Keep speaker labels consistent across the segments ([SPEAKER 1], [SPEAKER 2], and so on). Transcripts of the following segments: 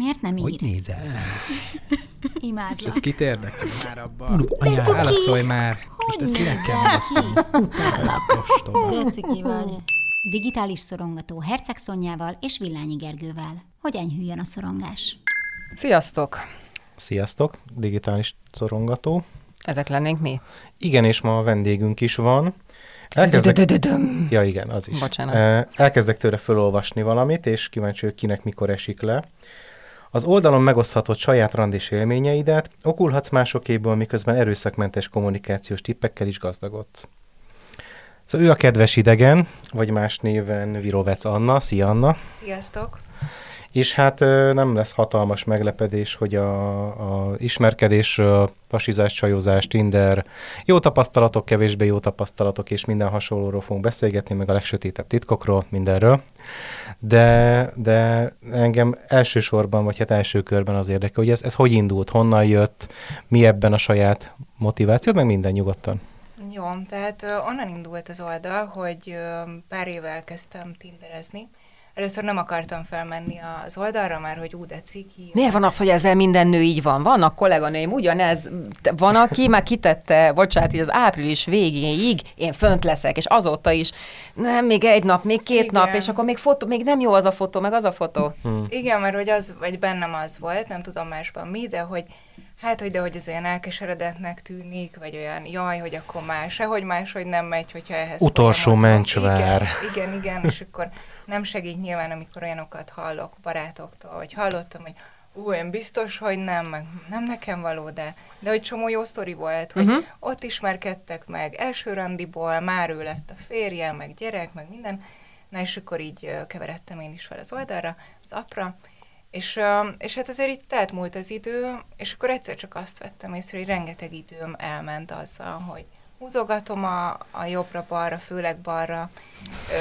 [SPEAKER 1] Miért nem
[SPEAKER 2] Hogy
[SPEAKER 1] ír?
[SPEAKER 2] nézel? És
[SPEAKER 1] Imádlak.
[SPEAKER 2] ez kit érdekel már abban?
[SPEAKER 1] Cuki!
[SPEAKER 2] válaszolj már!
[SPEAKER 1] Hogy
[SPEAKER 2] Most ezt kinek kell
[SPEAKER 1] nézel
[SPEAKER 2] válaszolni?
[SPEAKER 1] ki? Utállak.
[SPEAKER 2] Ostoba.
[SPEAKER 1] De ciki vagy. Digitális szorongató Herceg Szonyával és Villányi Gergővel. Hogy enyhüljön a szorongás.
[SPEAKER 3] Sziasztok!
[SPEAKER 4] Sziasztok, digitális szorongató.
[SPEAKER 3] Ezek lennénk mi?
[SPEAKER 4] Igen, és ma a vendégünk is van. Elkezdek... Ja, igen, az is.
[SPEAKER 3] Bocsánat.
[SPEAKER 4] Elkezdek tőle felolvasni valamit, és kíváncsi, hogy kinek mikor esik le. Az oldalon megoszthatod saját randis élményeidet, okulhatsz másokéból, miközben erőszakmentes kommunikációs tippekkel is gazdagodsz. Szóval ő a kedves idegen, vagy más néven Virovec Anna. Szia Anna!
[SPEAKER 5] Sziasztok!
[SPEAKER 4] És hát nem lesz hatalmas meglepedés, hogy a, a ismerkedésről, pasizás, csajozás, Tinder, jó tapasztalatok, kevésbé jó tapasztalatok és minden hasonlóról fogunk beszélgetni, meg a legsötétebb titkokról, mindenről. De, de engem elsősorban, vagy hát első körben az érdekel, hogy ez, ez hogy indult, honnan jött, mi ebben a saját motivációd, meg minden nyugodtan.
[SPEAKER 5] Jó, tehát onnan indult az oldal, hogy pár éve elkezdtem tinderezni. Először nem akartam felmenni az oldalra, mert hogy ú, de ciki.
[SPEAKER 3] Miért van az, hogy ezzel minden nő így van? Vannak kolléganőim, ugyanez, van, aki már kitette, bocsánat, így az április végéig én fönt leszek, és azóta is, nem, még egy nap, még két
[SPEAKER 5] Igen.
[SPEAKER 3] nap, és akkor még, fotó, még nem jó az a fotó, meg az a fotó.
[SPEAKER 5] Igen, mert hogy az, vagy bennem az volt, nem tudom másban mi, de hogy hát, hogy de hogy ez olyan elkeseredetnek tűnik, vagy olyan jaj, hogy akkor már sehogy máshogy nem megy, hogyha ehhez
[SPEAKER 4] Utolsó mencsvár.
[SPEAKER 5] Igen, igen, igen, és akkor nem segít nyilván, amikor olyanokat hallok barátoktól, vagy hallottam, hogy ú, én biztos, hogy nem, meg nem nekem való, de, de hogy csomó jó sztori volt, hogy uh-huh. ott ismerkedtek meg első randiból, már ő lett a férje, meg gyerek, meg minden, na és akkor így keveredtem én is fel az oldalra, az apra, és, és hát azért itt telt múlt az idő, és akkor egyszer csak azt vettem észre, hogy rengeteg időm elment azzal, hogy húzogatom a, a jobbra-balra, főleg balra,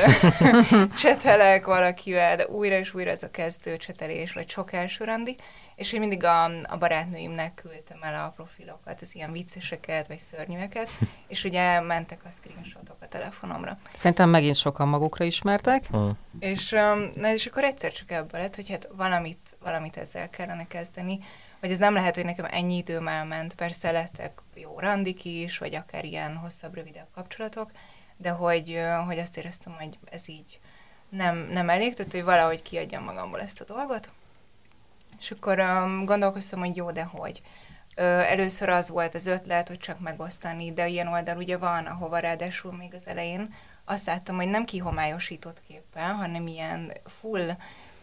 [SPEAKER 5] csetelek valakivel, de újra és újra ez a kezdő csetelés, vagy sok első randi, és én mindig a, a barátnőimnek küldtem el a profilokat, az ilyen vicceseket, vagy szörnyűeket, és ugye mentek a screenshotok a telefonomra.
[SPEAKER 3] Szerintem megint sokan magukra ismertek.
[SPEAKER 4] Hm.
[SPEAKER 5] És, um, na, és akkor egyszer csak ebből lett, hogy hát valamit, valamit ezzel kellene kezdeni, hogy ez nem lehet, hogy nekem ennyi időm elment, persze lettek jó randik is, vagy akár ilyen hosszabb, rövidebb kapcsolatok, de hogy, hogy azt éreztem, hogy ez így nem, nem elég, tehát hogy valahogy kiadjam magamból ezt a dolgot. És akkor um, gondolkoztam, hogy jó, de hogy. Ö, először az volt az ötlet, hogy csak megosztani, de ilyen oldal ugye van, ahova ráadásul még az elején azt láttam, hogy nem kihomályosított képpel, hanem ilyen full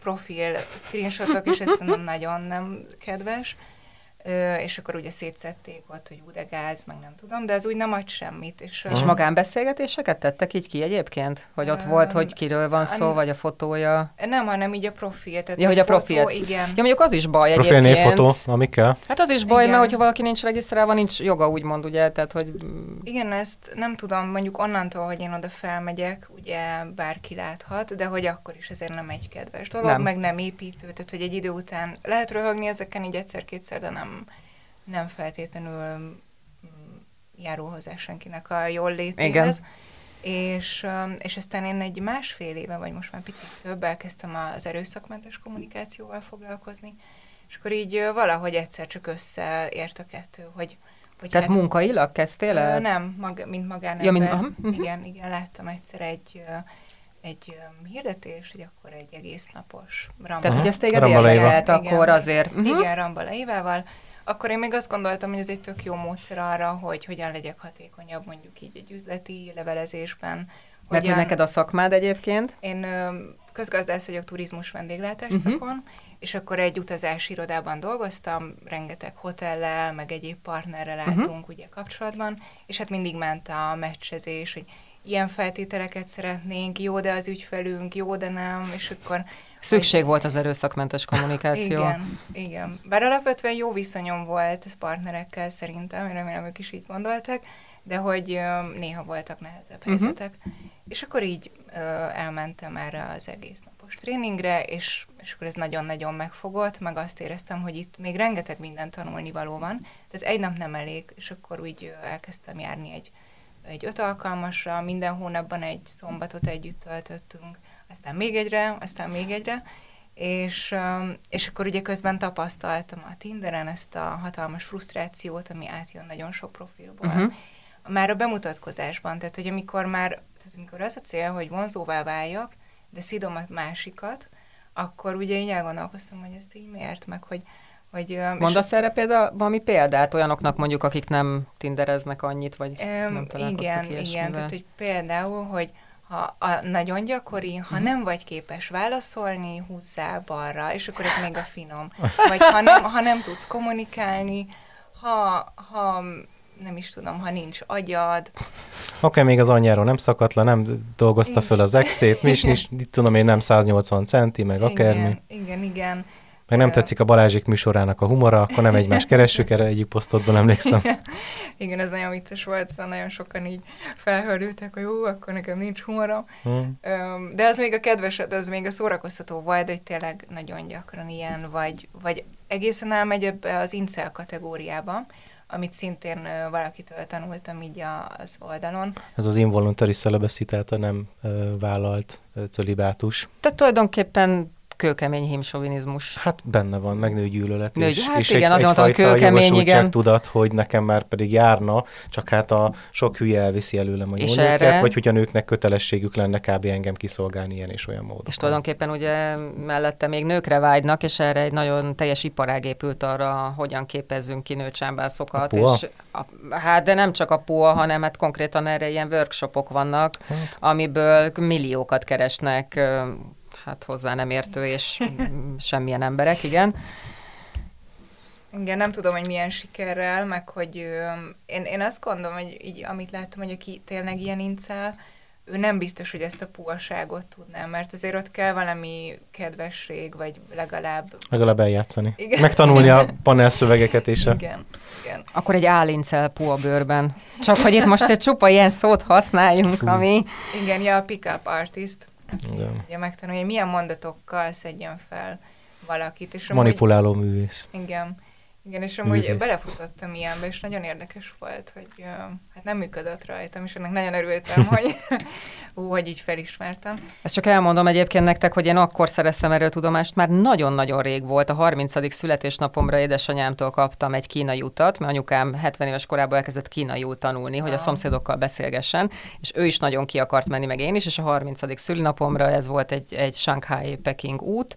[SPEAKER 5] profil screenshotok, és ez szerintem nagyon nem kedves. És akkor ugye szétszették ott, hogy ú, de gáz, meg nem tudom, de ez úgy nem ad semmit. És,
[SPEAKER 3] És magánbeszélgetéseket tettek így ki egyébként? Hogy ott
[SPEAKER 5] Öm,
[SPEAKER 3] volt, hogy kiről van szó, vagy a fotója?
[SPEAKER 5] nem, hanem így a profil. Tehát
[SPEAKER 3] Ja, hogy a
[SPEAKER 5] fotó,
[SPEAKER 3] profilt.
[SPEAKER 5] Igen.
[SPEAKER 3] Ja, mondjuk az is baj
[SPEAKER 4] Profil
[SPEAKER 3] egyébként.
[SPEAKER 4] névfotó, ami kell.
[SPEAKER 3] Hát az is baj,
[SPEAKER 5] Igen.
[SPEAKER 3] mert hogyha valaki nincs regisztrálva, nincs joga, úgymond, ugye, tehát, hogy
[SPEAKER 5] Igen, ezt nem tudom, mondjuk onnantól, hogy én oda felmegyek, ugye bárki láthat, de hogy akkor is ezért nem egy kedves dolog,
[SPEAKER 3] nem.
[SPEAKER 5] meg nem építő, tehát hogy egy idő után lehet röhögni ezeken így egyszer-kétszer, de nem, nem feltétlenül mm, járul hozzá senkinek a jól létéhez. És, um, és aztán én egy másfél éve, vagy most már picit több, elkezdtem az erőszakmentes kommunikációval foglalkozni, és akkor így valahogy egyszer csak összeért a kettő, hogy, hogy
[SPEAKER 3] tehát munkailag kezdtél el?
[SPEAKER 5] Nem, mag, mint magánember.
[SPEAKER 3] Ja, mint- aha, mhm.
[SPEAKER 5] Igen, igen, láttam egyszer egy, egy ö, hirdetést, hogy akkor egy egész napos ramba.
[SPEAKER 3] Tehát, hogy ez téged
[SPEAKER 4] Rambala
[SPEAKER 3] érdekelt
[SPEAKER 5] Igen.
[SPEAKER 3] akkor azért. Mhm.
[SPEAKER 5] Igen, Rambala Évával. Akkor én még azt gondoltam, hogy ez egy tök jó módszer arra, hogy hogyan legyek hatékonyabb mondjuk így egy üzleti levelezésben.
[SPEAKER 3] Mert hogy
[SPEAKER 5] hogyan-
[SPEAKER 3] neked a szakmád egyébként.
[SPEAKER 5] én ö, közgazdász vagyok turizmus vendéglátás uh-huh. szakon, és akkor egy utazási irodában dolgoztam, rengeteg hotellel, meg egyéb partnerrel
[SPEAKER 3] Mhm.
[SPEAKER 5] álltunk uh-huh. ugye kapcsolatban, és hát mindig ment a meccsezés, hogy ilyen feltételeket szeretnénk, jó, de az ügyfelünk, jó, de nem, és akkor...
[SPEAKER 3] Szükség volt az erőszakmentes kommunikáció.
[SPEAKER 5] Igen, igen. Bár alapvetően jó viszonyom volt partnerekkel szerintem, remélem ők is így gondoltak, de hogy néha voltak nehezebb
[SPEAKER 3] Mhm.
[SPEAKER 5] helyzetek. És akkor így elmentem erre az egész napos tréningre, és, és akkor ez nagyon-nagyon megfogott, meg azt éreztem, hogy itt még rengeteg minden tanulni való van, tehát egy nap nem elég, és akkor úgy elkezdtem járni egy, egy öt alkalmasra, minden hónapban egy szombatot együtt töltöttünk, aztán még egyre, aztán még egyre, És, öm, és akkor ugye közben tapasztaltam a Tinderen ezt a hatalmas frusztrációt, ami átjön nagyon sok profilból. Uh-huh. Már a bemutatkozásban, tehát hogy amikor már, tehát amikor az a cél, hogy vonzóvá váljak, de szidom a másikat, akkor ugye így elgondolkoztam, hogy ezt így miért, meg hogy, hogy
[SPEAKER 3] Mondasz erre például valami példát olyanoknak mondjuk, akik nem tindereznek annyit, vagy nem
[SPEAKER 5] Öm,
[SPEAKER 3] találkoztak
[SPEAKER 5] igen, igen,
[SPEAKER 3] ilyesmivel?
[SPEAKER 5] tehát hogy például, hogy ha a, nagyon gyakori, ha
[SPEAKER 3] Mhm.
[SPEAKER 5] nem vagy képes válaszolni, húzzál balra, és akkor ez még a finom. Vagy ha nem, ha nem tudsz kommunikálni, ha, ha nem is tudom, ha nincs agyad,
[SPEAKER 4] Oké, még az anyjáról nem szakadt le, nem dolgozta föl az exét, mi is, mit tudom én, nem 180 centi, meg akármi.
[SPEAKER 5] igen, igen, igen.
[SPEAKER 4] Meg nem tetszik a Balázsik műsorának a humora, akkor nem egymás keressük, erre egyik posztodban emlékszem.
[SPEAKER 5] Igen, ez nagyon vicces volt, szóval nagyon sokan így felhördültek, hogy jó, akkor nekem nincs humorom.
[SPEAKER 4] Hmm.
[SPEAKER 5] De az még a kedves, de az még a szórakoztató volt, hogy tényleg nagyon gyakran ilyen, vagy, vagy egészen elmegy ebbe az incel kategóriába, amit szintén valakitől tanultam így az oldalon.
[SPEAKER 4] Ez az involuntary celibacy, tehát a nem vállalt cölibátus.
[SPEAKER 3] Tehát tulajdonképpen kőkemény hímsovinizmus.
[SPEAKER 4] Hát benne van, meg nőgyűlölet.
[SPEAKER 3] Nőgy- hát
[SPEAKER 4] és
[SPEAKER 3] igen,
[SPEAKER 4] egy,
[SPEAKER 3] hogy
[SPEAKER 4] egyfajta
[SPEAKER 3] kőkemény, igen.
[SPEAKER 4] tudat, hogy nekem már pedig járna, csak hát a sok hülye elviszi előlem a
[SPEAKER 3] És erre-
[SPEAKER 4] vagy hogy a nőknek kötelességük lenne kb. engem kiszolgálni ilyen és olyan módon.
[SPEAKER 3] És tulajdonképpen ugye mellette még nőkre vágynak, és erre egy nagyon teljes iparág épült arra, hogyan képezzünk ki nőcsámbászokat.
[SPEAKER 4] A?
[SPEAKER 3] És a, hát de nem csak a PUA, hanem hát konkrétan erre ilyen workshopok vannak,
[SPEAKER 4] Hát.
[SPEAKER 3] amiből milliókat keresnek hát hozzá nem értő és mm, semmilyen emberek, igen.
[SPEAKER 5] Igen, nem tudom, hogy milyen sikerrel, meg hogy ö, én, én azt gondolom, hogy így, amit láttam, hogy aki tényleg ilyen incel, ő nem biztos, hogy ezt a puhaságot tudná, mert azért ott kell valami kedvesség, vagy legalább...
[SPEAKER 4] Legalább eljátszani.
[SPEAKER 5] Igen.
[SPEAKER 4] Megtanulni a panelszövegeket és a...
[SPEAKER 5] Igen, igen.
[SPEAKER 3] Akkor egy álincel PUA bőrben. Csak hogy itt most egy csupa ilyen szót használjunk, ami...
[SPEAKER 5] Igen, ja, a pick-up artist,
[SPEAKER 4] Igen.
[SPEAKER 5] ugye megtanulja, hogy milyen mondatokkal szedjen fel valakit. És amúgy-
[SPEAKER 4] Manipuláló művész.
[SPEAKER 5] Igen. Igen, és amúgy
[SPEAKER 4] Művész.
[SPEAKER 5] belefutottam ilyenbe, és nagyon érdekes volt, hogy hát nem működött rajtam, és ennek nagyon örültem, hogy, ú, hogy így felismertem.
[SPEAKER 3] Ezt csak elmondom egyébként nektek, hogy én akkor szereztem erről tudomást, már nagyon-nagyon rég volt. A 30. születésnapomra édesanyámtól kaptam egy kínai utat, mert anyukám 70 éves korában elkezdett kínaiul tanulni, hogy a
[SPEAKER 5] Ah.
[SPEAKER 3] szomszédokkal beszélgessen, és ő is nagyon ki akart menni, meg én is, és a 30. szülinapomra ez volt egy, egy Shanghai-Peking út,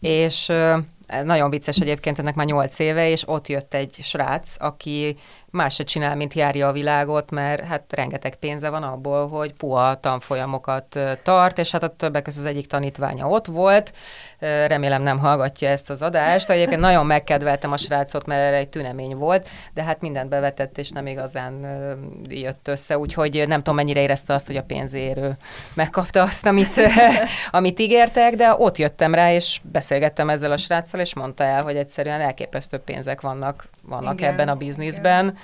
[SPEAKER 3] és nagyon vicces egyébként, ennek már 8 éve, és ott jött egy srác, aki más se csinál, mint járja a világot, mert hát rengeteg pénze van abból, hogy puha tanfolyamokat tart, és hát a többek között az egyik tanítványa ott volt. Remélem nem hallgatja ezt az adást. Egyébként nagyon megkedveltem a srácot, mert erre egy tünemény volt, de hát mindent bevetett, és nem igazán jött össze, úgyhogy nem tudom, mennyire érezte azt, hogy a pénzért ő megkapta azt, amit, amit ígértek, de ott jöttem rá, és beszélgettem ezzel a sráccal, és mondta el, hogy egyszerűen elképesztő pénzek vannak, vannak
[SPEAKER 5] Igen,
[SPEAKER 3] ebben a bizniszben.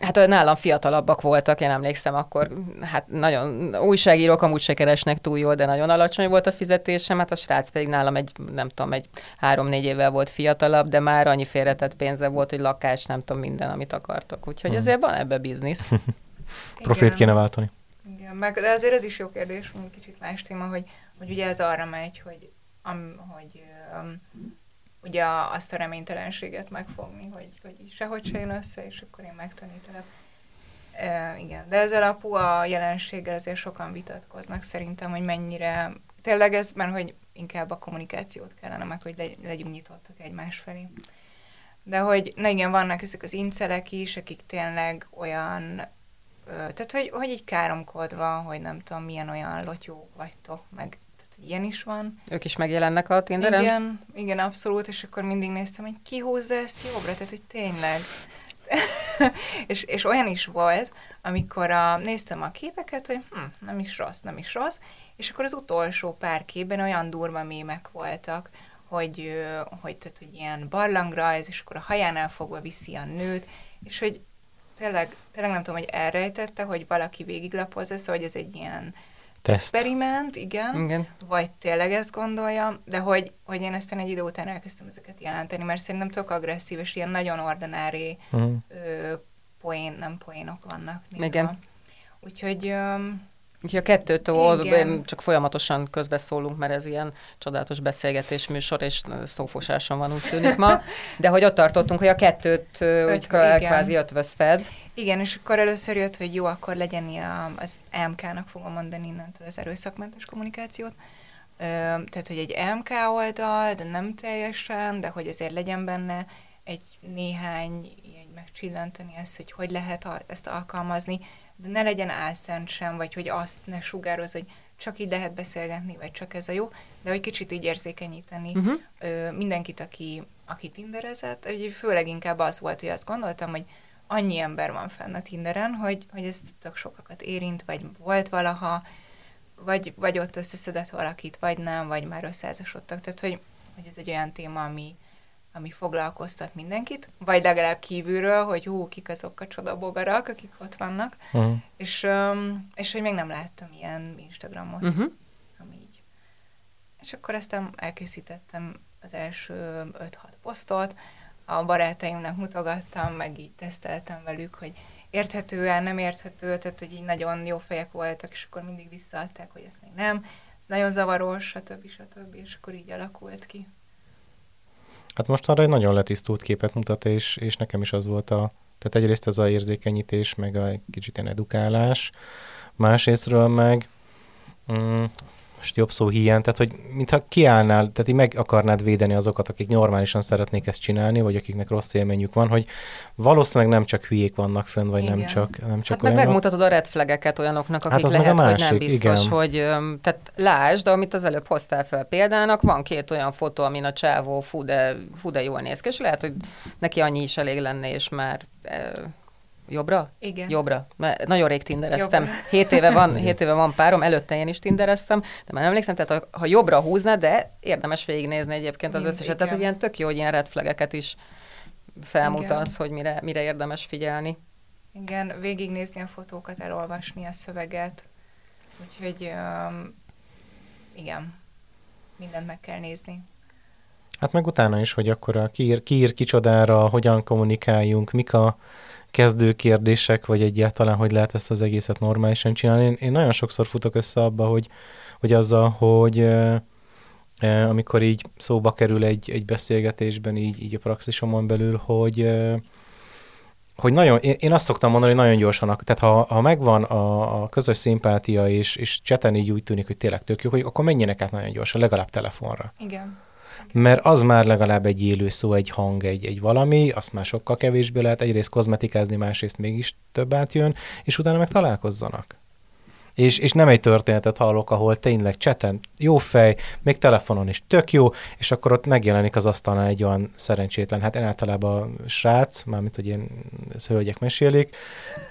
[SPEAKER 3] Hát olyan nálam fiatalabbak voltak, én emlékszem akkor, hát nagyon újságírók amúgy se keresnek túl jól, de nagyon alacsony volt a fizetésem, hát a srác pedig nálam egy, nem tudom, egy három-négy évvel volt fiatalabb, de már annyi félretett pénze volt, hogy lakás, nem tudom, minden, amit akartok. Úgyhogy
[SPEAKER 4] Hmm.
[SPEAKER 3] azért van ebbe biznisz.
[SPEAKER 4] Profét kéne váltani.
[SPEAKER 5] Igen, meg, de azért ez is jó kérdés, kicsit más téma, hogy, hogy ugye ez arra megy, hogy, am, hogy um, ugye a- azt a reménytelenséget megfogni, hogy, hogy sehogy se jön össze, és akkor én megtanítalak. E, igen, de ezzel a PUA jelenséggel azért sokan vitatkoznak szerintem, hogy mennyire, tényleg ez, mert hogy inkább a kommunikációt kellene meg, hogy legy, legyünk nyitottak egymás felé. De hogy, na igen, vannak ezek az incelek is, akik tényleg olyan, tehát hogy, hogy így káromkodva, hogy nem tudom, milyen olyan lotyók vagytok, meg ilyen is van.
[SPEAKER 3] Ők is megjelennek a Tinderen?
[SPEAKER 5] Igen, igen, abszolút, és akkor mindig néztem, hogy ki húzza ezt jobbra, tehát hogy tényleg. és, és olyan is volt, amikor a, néztem a képeket, hogy hm, nem is rossz, nem is rossz, és akkor az utolsó pár képben olyan durva mémek voltak, hogy, hogy, tehát, hogy ilyen barlangrajz, és akkor a hajánál fogva viszi a nőt, és hogy tényleg, tényleg nem tudom, hogy elrejtette, hogy valaki végiglapozza, szóval hogy ez egy ilyen
[SPEAKER 4] Teszt.
[SPEAKER 5] experiment, igen,
[SPEAKER 3] Igen.
[SPEAKER 5] vagy tényleg ezt gondolja, de hogy, hogy én aztán egy idő után elkezdtem ezeket jelenteni, mert szerintem tök agresszív, és ilyen nagyon ordinári ö, poén, nem poénok vannak néha.
[SPEAKER 3] Igen.
[SPEAKER 5] Úgyhogy, öm,
[SPEAKER 3] Úgyhogy a kettőtől
[SPEAKER 5] Igen.
[SPEAKER 3] csak folyamatosan közbeszólunk, mert ez ilyen csodálatos beszélgetés műsor, és szófosáson van, úgy tűnik ma. De hogy ott tartottunk, hogy a kettőt ö, úgy
[SPEAKER 5] igen.
[SPEAKER 3] kvázi ötvözted.
[SPEAKER 5] Igen, és akkor először jött, hogy jó, akkor legyen az EMK-nak fogom mondani innentől az erőszakmentes kommunikációt. Ö, tehát, hogy egy EMK oldal, de nem teljesen, de hogy azért legyen benne egy néhány ilyen megcsillantani ezt, hogy hogy lehet a, ezt alkalmazni, de ne legyen álszent sem, vagy hogy azt ne sugároz, hogy csak így lehet beszélgetni, vagy csak ez a jó, de hogy kicsit így érzékenyíteni
[SPEAKER 3] Uh-huh.
[SPEAKER 5] ö, mindenkit, aki, aki tinderezett. Ugye főleg inkább az volt, hogy azt gondoltam, hogy annyi ember van fenn a Tinderen, hogy, hogy ez tök sokakat érint, vagy volt valaha, vagy, vagy ott összeszedett valakit, vagy nem, vagy már összeházasodtak. Tehát, hogy, hogy ez egy olyan téma, ami, ami foglalkoztat mindenkit, vagy legalább kívülről, hogy hú, kik azok a csodabogarak, akik ott vannak,
[SPEAKER 4] Uh-huh.
[SPEAKER 5] és, öm, és hogy még nem láttam ilyen Instagramot,
[SPEAKER 3] Uh-huh.
[SPEAKER 5] ami így. És akkor aztán elkészítettem az első 5-6 posztot, a barátaimnak mutogattam, meg így teszteltem velük, hogy érthetően, nem érthető, tehát hogy így nagyon jó fejek voltak, és akkor mindig visszaadták, hogy ezt még nem, ez nagyon zavaros, stb. stb. És akkor így alakult ki.
[SPEAKER 4] Hát most arra egy nagyon letisztult képet mutat, és, és nekem is az volt a... Tehát egyrészt ez a érzékenyítés, meg a kicsit ilyen edukálás, másrésztről meg mm, most jobb szó hiány, tehát hogy mintha kiállnál, tehát így meg akarnád védeni azokat, akik normálisan szeretnék ezt csinálni, vagy akiknek rossz élményük van, hogy valószínűleg nem csak hülyék vannak fönn, vagy nem
[SPEAKER 5] Igen.
[SPEAKER 4] csak, nem csak
[SPEAKER 3] Hát meg megmutatod a red flageket olyanoknak, akik
[SPEAKER 4] Hát az
[SPEAKER 3] lehet,
[SPEAKER 4] a
[SPEAKER 3] hogy nem
[SPEAKER 4] másik,
[SPEAKER 3] biztos,
[SPEAKER 4] igen.
[SPEAKER 3] hogy... Tehát lásd, amit az előbb hoztál fel példának, van két olyan fotó, amin a csávó fú de, fú de jól néz ki, és lehet, hogy neki annyi is elég lenne, és már jobbra?
[SPEAKER 5] Igen.
[SPEAKER 3] Jobbra. Mert nagyon rég tindereztem.
[SPEAKER 5] Jobbra.
[SPEAKER 3] Hét éve, van, hét éve van párom, előtte én is tindereztem, de már nem emlékszem, tehát ha, ha jobbra húzna, de érdemes végignézni egyébként az összeset. Tehát,
[SPEAKER 5] igen.
[SPEAKER 3] hogy ilyen tök jó, hogy ilyen red flageket is felmutatsz, hogy mire, mire érdemes figyelni.
[SPEAKER 5] Igen, végignézni a fotókat, elolvasni a szöveget. Úgyhogy um, igen, mindent meg kell nézni.
[SPEAKER 4] Hát meg utána is, hogy akkor a kiír, kiír kicsodára, hogyan kommunikáljunk, mik a kezdő kérdések, vagy egyáltalán hogy lehet ezt az egészet normálisan csinálni. Én, én nagyon sokszor futok össze abba, hogy, hogy azzal, hogy e, amikor így szóba kerül egy, egy beszélgetésben, így, így a praxisomon belül, hogy e, hogy nagyon, én, én azt szoktam mondani, hogy nagyon gyorsan, tehát ha, ha megvan a, a közös szimpátia, és, és cseten így úgy tűnik, hogy tényleg tök jó, hogy akkor menjenek át nagyon gyorsan, legalább telefonra.
[SPEAKER 5] Igen.
[SPEAKER 4] Mert az már legalább egy élő szó, egy hang, egy, egy valami, azt már sokkal kevésbé lehet egyrészt kozmetikázni, másrészt mégis több átjön, és utána meg találkozzanak. És, és nem egy történetet hallok, ahol tényleg cseten jó fej, még telefonon is tök jó, és akkor ott megjelenik az asztalnál egy olyan szerencsétlen, hát én általában a srác, mármint, hogy én, ezt hölgyek mesélik,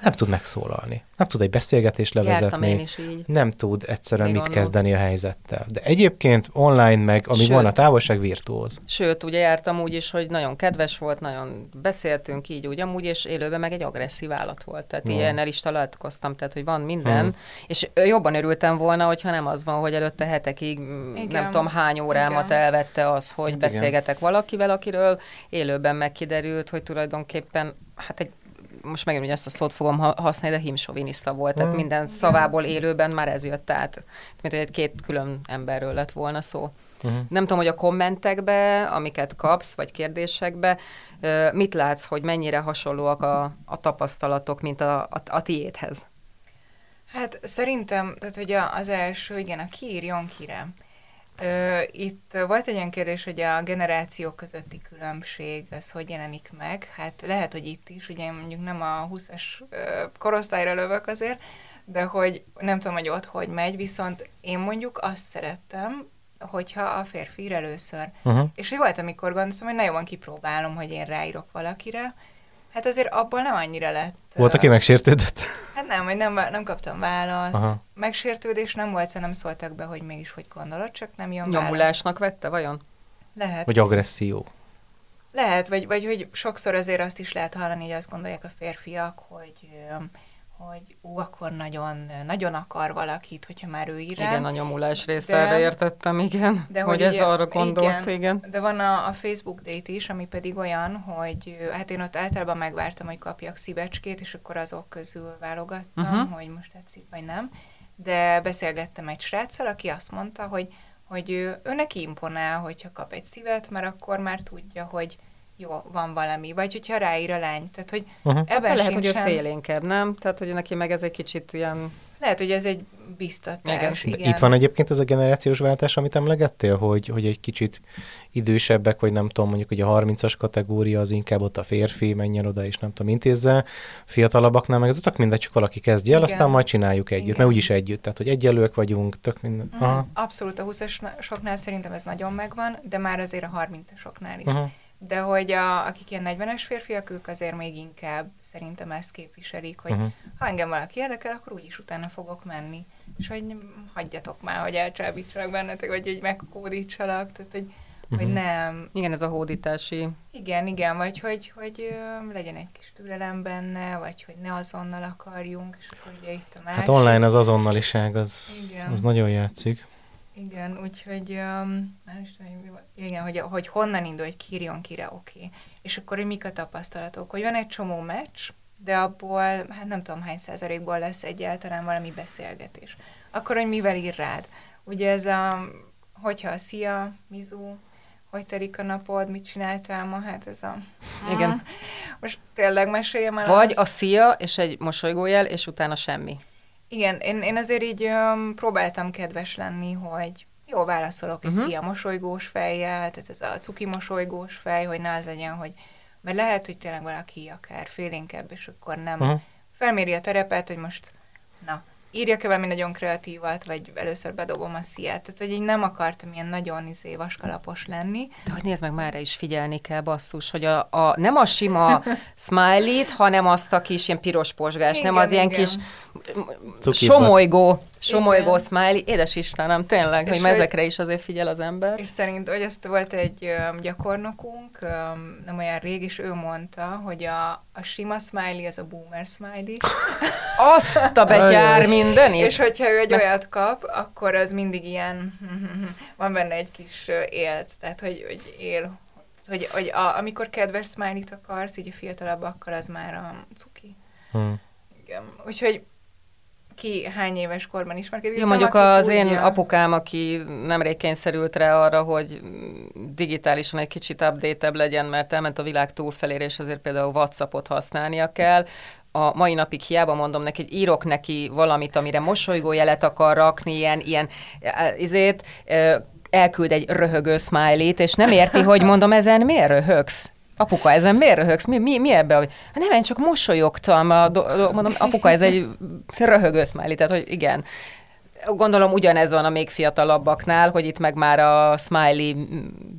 [SPEAKER 4] nem tud megszólalni. Nem tud egy beszélgetést levezetni nem tud egyszerűen
[SPEAKER 3] Még
[SPEAKER 4] mit
[SPEAKER 3] annó.
[SPEAKER 4] kezdeni a helyzettel. De egyébként online meg,
[SPEAKER 3] Sőt.
[SPEAKER 4] van a távolság, virtuóz.
[SPEAKER 3] Sőt, ugye jártam úgy is, hogy nagyon kedves volt, nagyon beszéltünk így úgy amúgy, és élőben meg egy agresszív állat volt. Tehát
[SPEAKER 4] Hmm.
[SPEAKER 3] ilyennel is találkoztam, tehát hogy van minden.
[SPEAKER 4] Hmm.
[SPEAKER 3] És jobban örültem volna, hogyha nem az van, hogy előtte hetekig mm,
[SPEAKER 5] Igen.
[SPEAKER 3] nem tudom hány órámat
[SPEAKER 5] Igen.
[SPEAKER 3] elvette az, hogy
[SPEAKER 4] Hát
[SPEAKER 3] hát
[SPEAKER 4] igen.
[SPEAKER 3] beszélgetek valakivel, akiről élőben megkiderült, hogy tulajdonképpen hát egy most megint ezt a szót fogom ha- használni, de himsoviniszta volt, tehát
[SPEAKER 4] Hmm.
[SPEAKER 3] minden szavából élőben már ez jött át, mint hogy egy két külön emberről lett volna szó.
[SPEAKER 4] Uh-huh.
[SPEAKER 3] Nem tudom, hogy a kommentekbe, amiket kapsz, vagy kérdésekbe, mit látsz, hogy mennyire hasonlóak a, a tapasztalatok, mint a, a, a tiédhez?
[SPEAKER 5] Hát szerintem, tehát hogy az első, igen, a ki írjon kire. Ö, itt volt egy olyan kérdés, hogy a generációk közötti különbség, az hogy jelenik meg. Hát lehet, hogy itt is, ugye mondjuk nem a 20-as ö, korosztályra lövök azért, de hogy nem tudom, hogy ott hogy megy, viszont én mondjuk azt szerettem, hogyha a férfi ír először.
[SPEAKER 4] Uh-huh.
[SPEAKER 5] És hogy volt, amikor gondoltam, hogy na jó, van, kipróbálom, hogy én ráírok valakire. Hát azért abból nem annyira lett.
[SPEAKER 4] Volt, aki megsértődött?
[SPEAKER 5] Hát nem, hogy nem, nem kaptam választ.
[SPEAKER 4] Aha.
[SPEAKER 5] Megsértődés nem volt, szóval nem szóltak be, hogy mégis hogy gondolod, csak nem jön válasz.
[SPEAKER 3] Nyomulásnak vette, vajon?
[SPEAKER 5] Lehet.
[SPEAKER 4] Vagy agresszió?
[SPEAKER 5] Lehet, vagy, vagy hogy sokszor azért azt is lehet hallani, hogy azt gondolják a férfiak, hogy hogy ú, akkor nagyon, nagyon akar valakit, hogyha már ő ír.
[SPEAKER 3] Igen, a nyomulás részt
[SPEAKER 5] De-
[SPEAKER 3] erre értettem, igen.
[SPEAKER 5] De
[SPEAKER 3] hogy,
[SPEAKER 5] hogy
[SPEAKER 3] ez
[SPEAKER 5] ugye-
[SPEAKER 3] arra gondolt, igen.
[SPEAKER 5] igen. De van a, a Facebook date is, ami pedig olyan, hogy hát én ott általában megvártam, hogy kapjak szívecskét, és akkor azok közül válogattam, uh-huh. hogy most tetszik, vagy nem. de beszélgettem egy sráccal, aki azt mondta, hogy, hogy ő, ő neki imponál, hogyha kap egy szívet, mert akkor már tudja, hogy jó, van valami. Vagy hogyha ráír a lány. Tehát, hogy
[SPEAKER 4] Uh-huh.
[SPEAKER 5] ebben
[SPEAKER 3] lehet, hogy ő
[SPEAKER 5] sincsen-
[SPEAKER 3] félénkebb, nem? Tehát, hogy neki meg ez egy kicsit ilyen...
[SPEAKER 5] Lehet, hogy ez egy biztatás.
[SPEAKER 4] De
[SPEAKER 5] Igen.
[SPEAKER 4] Itt van egyébként ez a generációs váltás, amit emlegettél, hogy, hogy egy kicsit idősebbek, vagy nem tudom, mondjuk, hogy a 30-as kategória az inkább ott a férfi, menjen oda, és nem tudom, intézze. Fiatalabbaknál meg ez tök mindegy, csak valaki kezdje el,
[SPEAKER 5] Igen.
[SPEAKER 4] aztán majd csináljuk együtt,
[SPEAKER 5] Igen.
[SPEAKER 4] mert úgyis együtt, tehát hogy egyenlőek vagyunk, tök minden.
[SPEAKER 5] Mhm.
[SPEAKER 4] Aha.
[SPEAKER 5] Abszolút a 20-asoknál szerintem ez nagyon megvan, de már azért a 30-asoknál is.
[SPEAKER 4] Aha.
[SPEAKER 5] De hogy a, akik ilyen 40-es férfiak, ők azért még inkább szerintem ezt képviselik, hogy
[SPEAKER 4] Uh-huh.
[SPEAKER 5] ha engem valaki érdekel, akkor úgyis utána fogok menni. És hogy hagyjatok már, hogy elcsábítsalak bennetek, vagy hogy megkódítsalak, tehát hogy, uh-huh. hogy
[SPEAKER 4] Mhm.
[SPEAKER 5] nem.
[SPEAKER 3] Igen, ez a hódítási...
[SPEAKER 5] Igen, igen, vagy hogy, hogy ö, legyen egy kis türelem benne, vagy hogy ne azonnal akarjunk, és akkor ugye itt a másik.
[SPEAKER 4] Hát online az azonnaliság, az,
[SPEAKER 5] Igen.
[SPEAKER 4] az nagyon játszik.
[SPEAKER 5] Igen, úgyhogy, um, már is tudom, hogy mi volt. igen, hogy, hogy honnan indul, hogy kírjon kire, oké. Okay. És akkor, hogy mik a tapasztalatok, hogy van egy csomó meccs, de abból, hát nem tudom hány százalékból lesz egyáltalán valami beszélgetés. Akkor, hogy mivel ír rád. Ugye ez a, hogyha szia, Mizu, hogy telik a napod, mit csináltál ma, hát ez a...
[SPEAKER 3] Igen.
[SPEAKER 5] Most tényleg meséljem el
[SPEAKER 3] Vagy
[SPEAKER 5] azt.
[SPEAKER 3] a szia, és egy mosolygójel, és utána semmi.
[SPEAKER 5] Igen, én, én azért így um, próbáltam kedves lenni, hogy jó, válaszolok
[SPEAKER 3] Mhm.
[SPEAKER 5] uh-huh. szia mosolygós fejjel, tehát ez a cuki mosolygós fej, hogy ne az legyen, hogy mert lehet, hogy tényleg valaki akár félénkebb, és akkor nem uh-huh. felméri a terepet, hogy most na, írjak-e valami nagyon kreatívat, vagy először bedobom a sziát. Tehát, hogy így nem akartam ilyen nagyon izé, vaskalapos lenni.
[SPEAKER 3] De hogy nézd meg, már is figyelni kell, basszus, hogy a, a, nem a sima smiley-t, hanem azt a kis ilyen piros posgás, nem
[SPEAKER 5] Igen,
[SPEAKER 3] az ilyen
[SPEAKER 5] igen.
[SPEAKER 3] kis
[SPEAKER 4] Cukiba.
[SPEAKER 3] somolygó, somolygó smiley. Édes Istenem, tényleg,
[SPEAKER 5] És
[SPEAKER 3] hogy ezekre is azért figyel az ember.
[SPEAKER 5] És szerint, hogy ezt volt egy öm, gyakornokunk, öm, nem olyan rég, és ő mondta, hogy a, a sima smiley, az a boomer smiley,
[SPEAKER 3] Azt a betyár mindenit.
[SPEAKER 5] és hogyha ő egy olyat kap, akkor az mindig ilyen, van benne egy kis élt, tehát hogy, hogy él, hogy, hogy a, amikor kedves smiley-t akarsz, így a fiatalabbakkal, az már a cuki.
[SPEAKER 4] Hm.
[SPEAKER 5] Igen. Úgyhogy ki hány éves korban ismerkedik.
[SPEAKER 3] Ja, mondjuk az én
[SPEAKER 5] tudja.
[SPEAKER 3] apukám, aki nemrég kényszerült rá arra, hogy digitálisan egy kicsit update legyen, mert elment a világ túlfelére, és azért például WhatsAppot használnia kell. A mai napig hiába mondom neki, hogy írok neki valamit, amire mosolygójelet akar rakni, ilyen, ilyen eh, izét, eh, elküld egy röhögő smiley-t, és nem érti, hogy mondom, ezen miért röhögsz? Apuka, ezen miért röhögsz? Mi, mi, mi ebbe? Hát nem, én csak mosolyogtam. A do, do, mondom, apuka, ez egy röhögő smiley, tehát hogy igen. Gondolom ugyanez van a még fiatalabbaknál, hogy itt meg már a smiley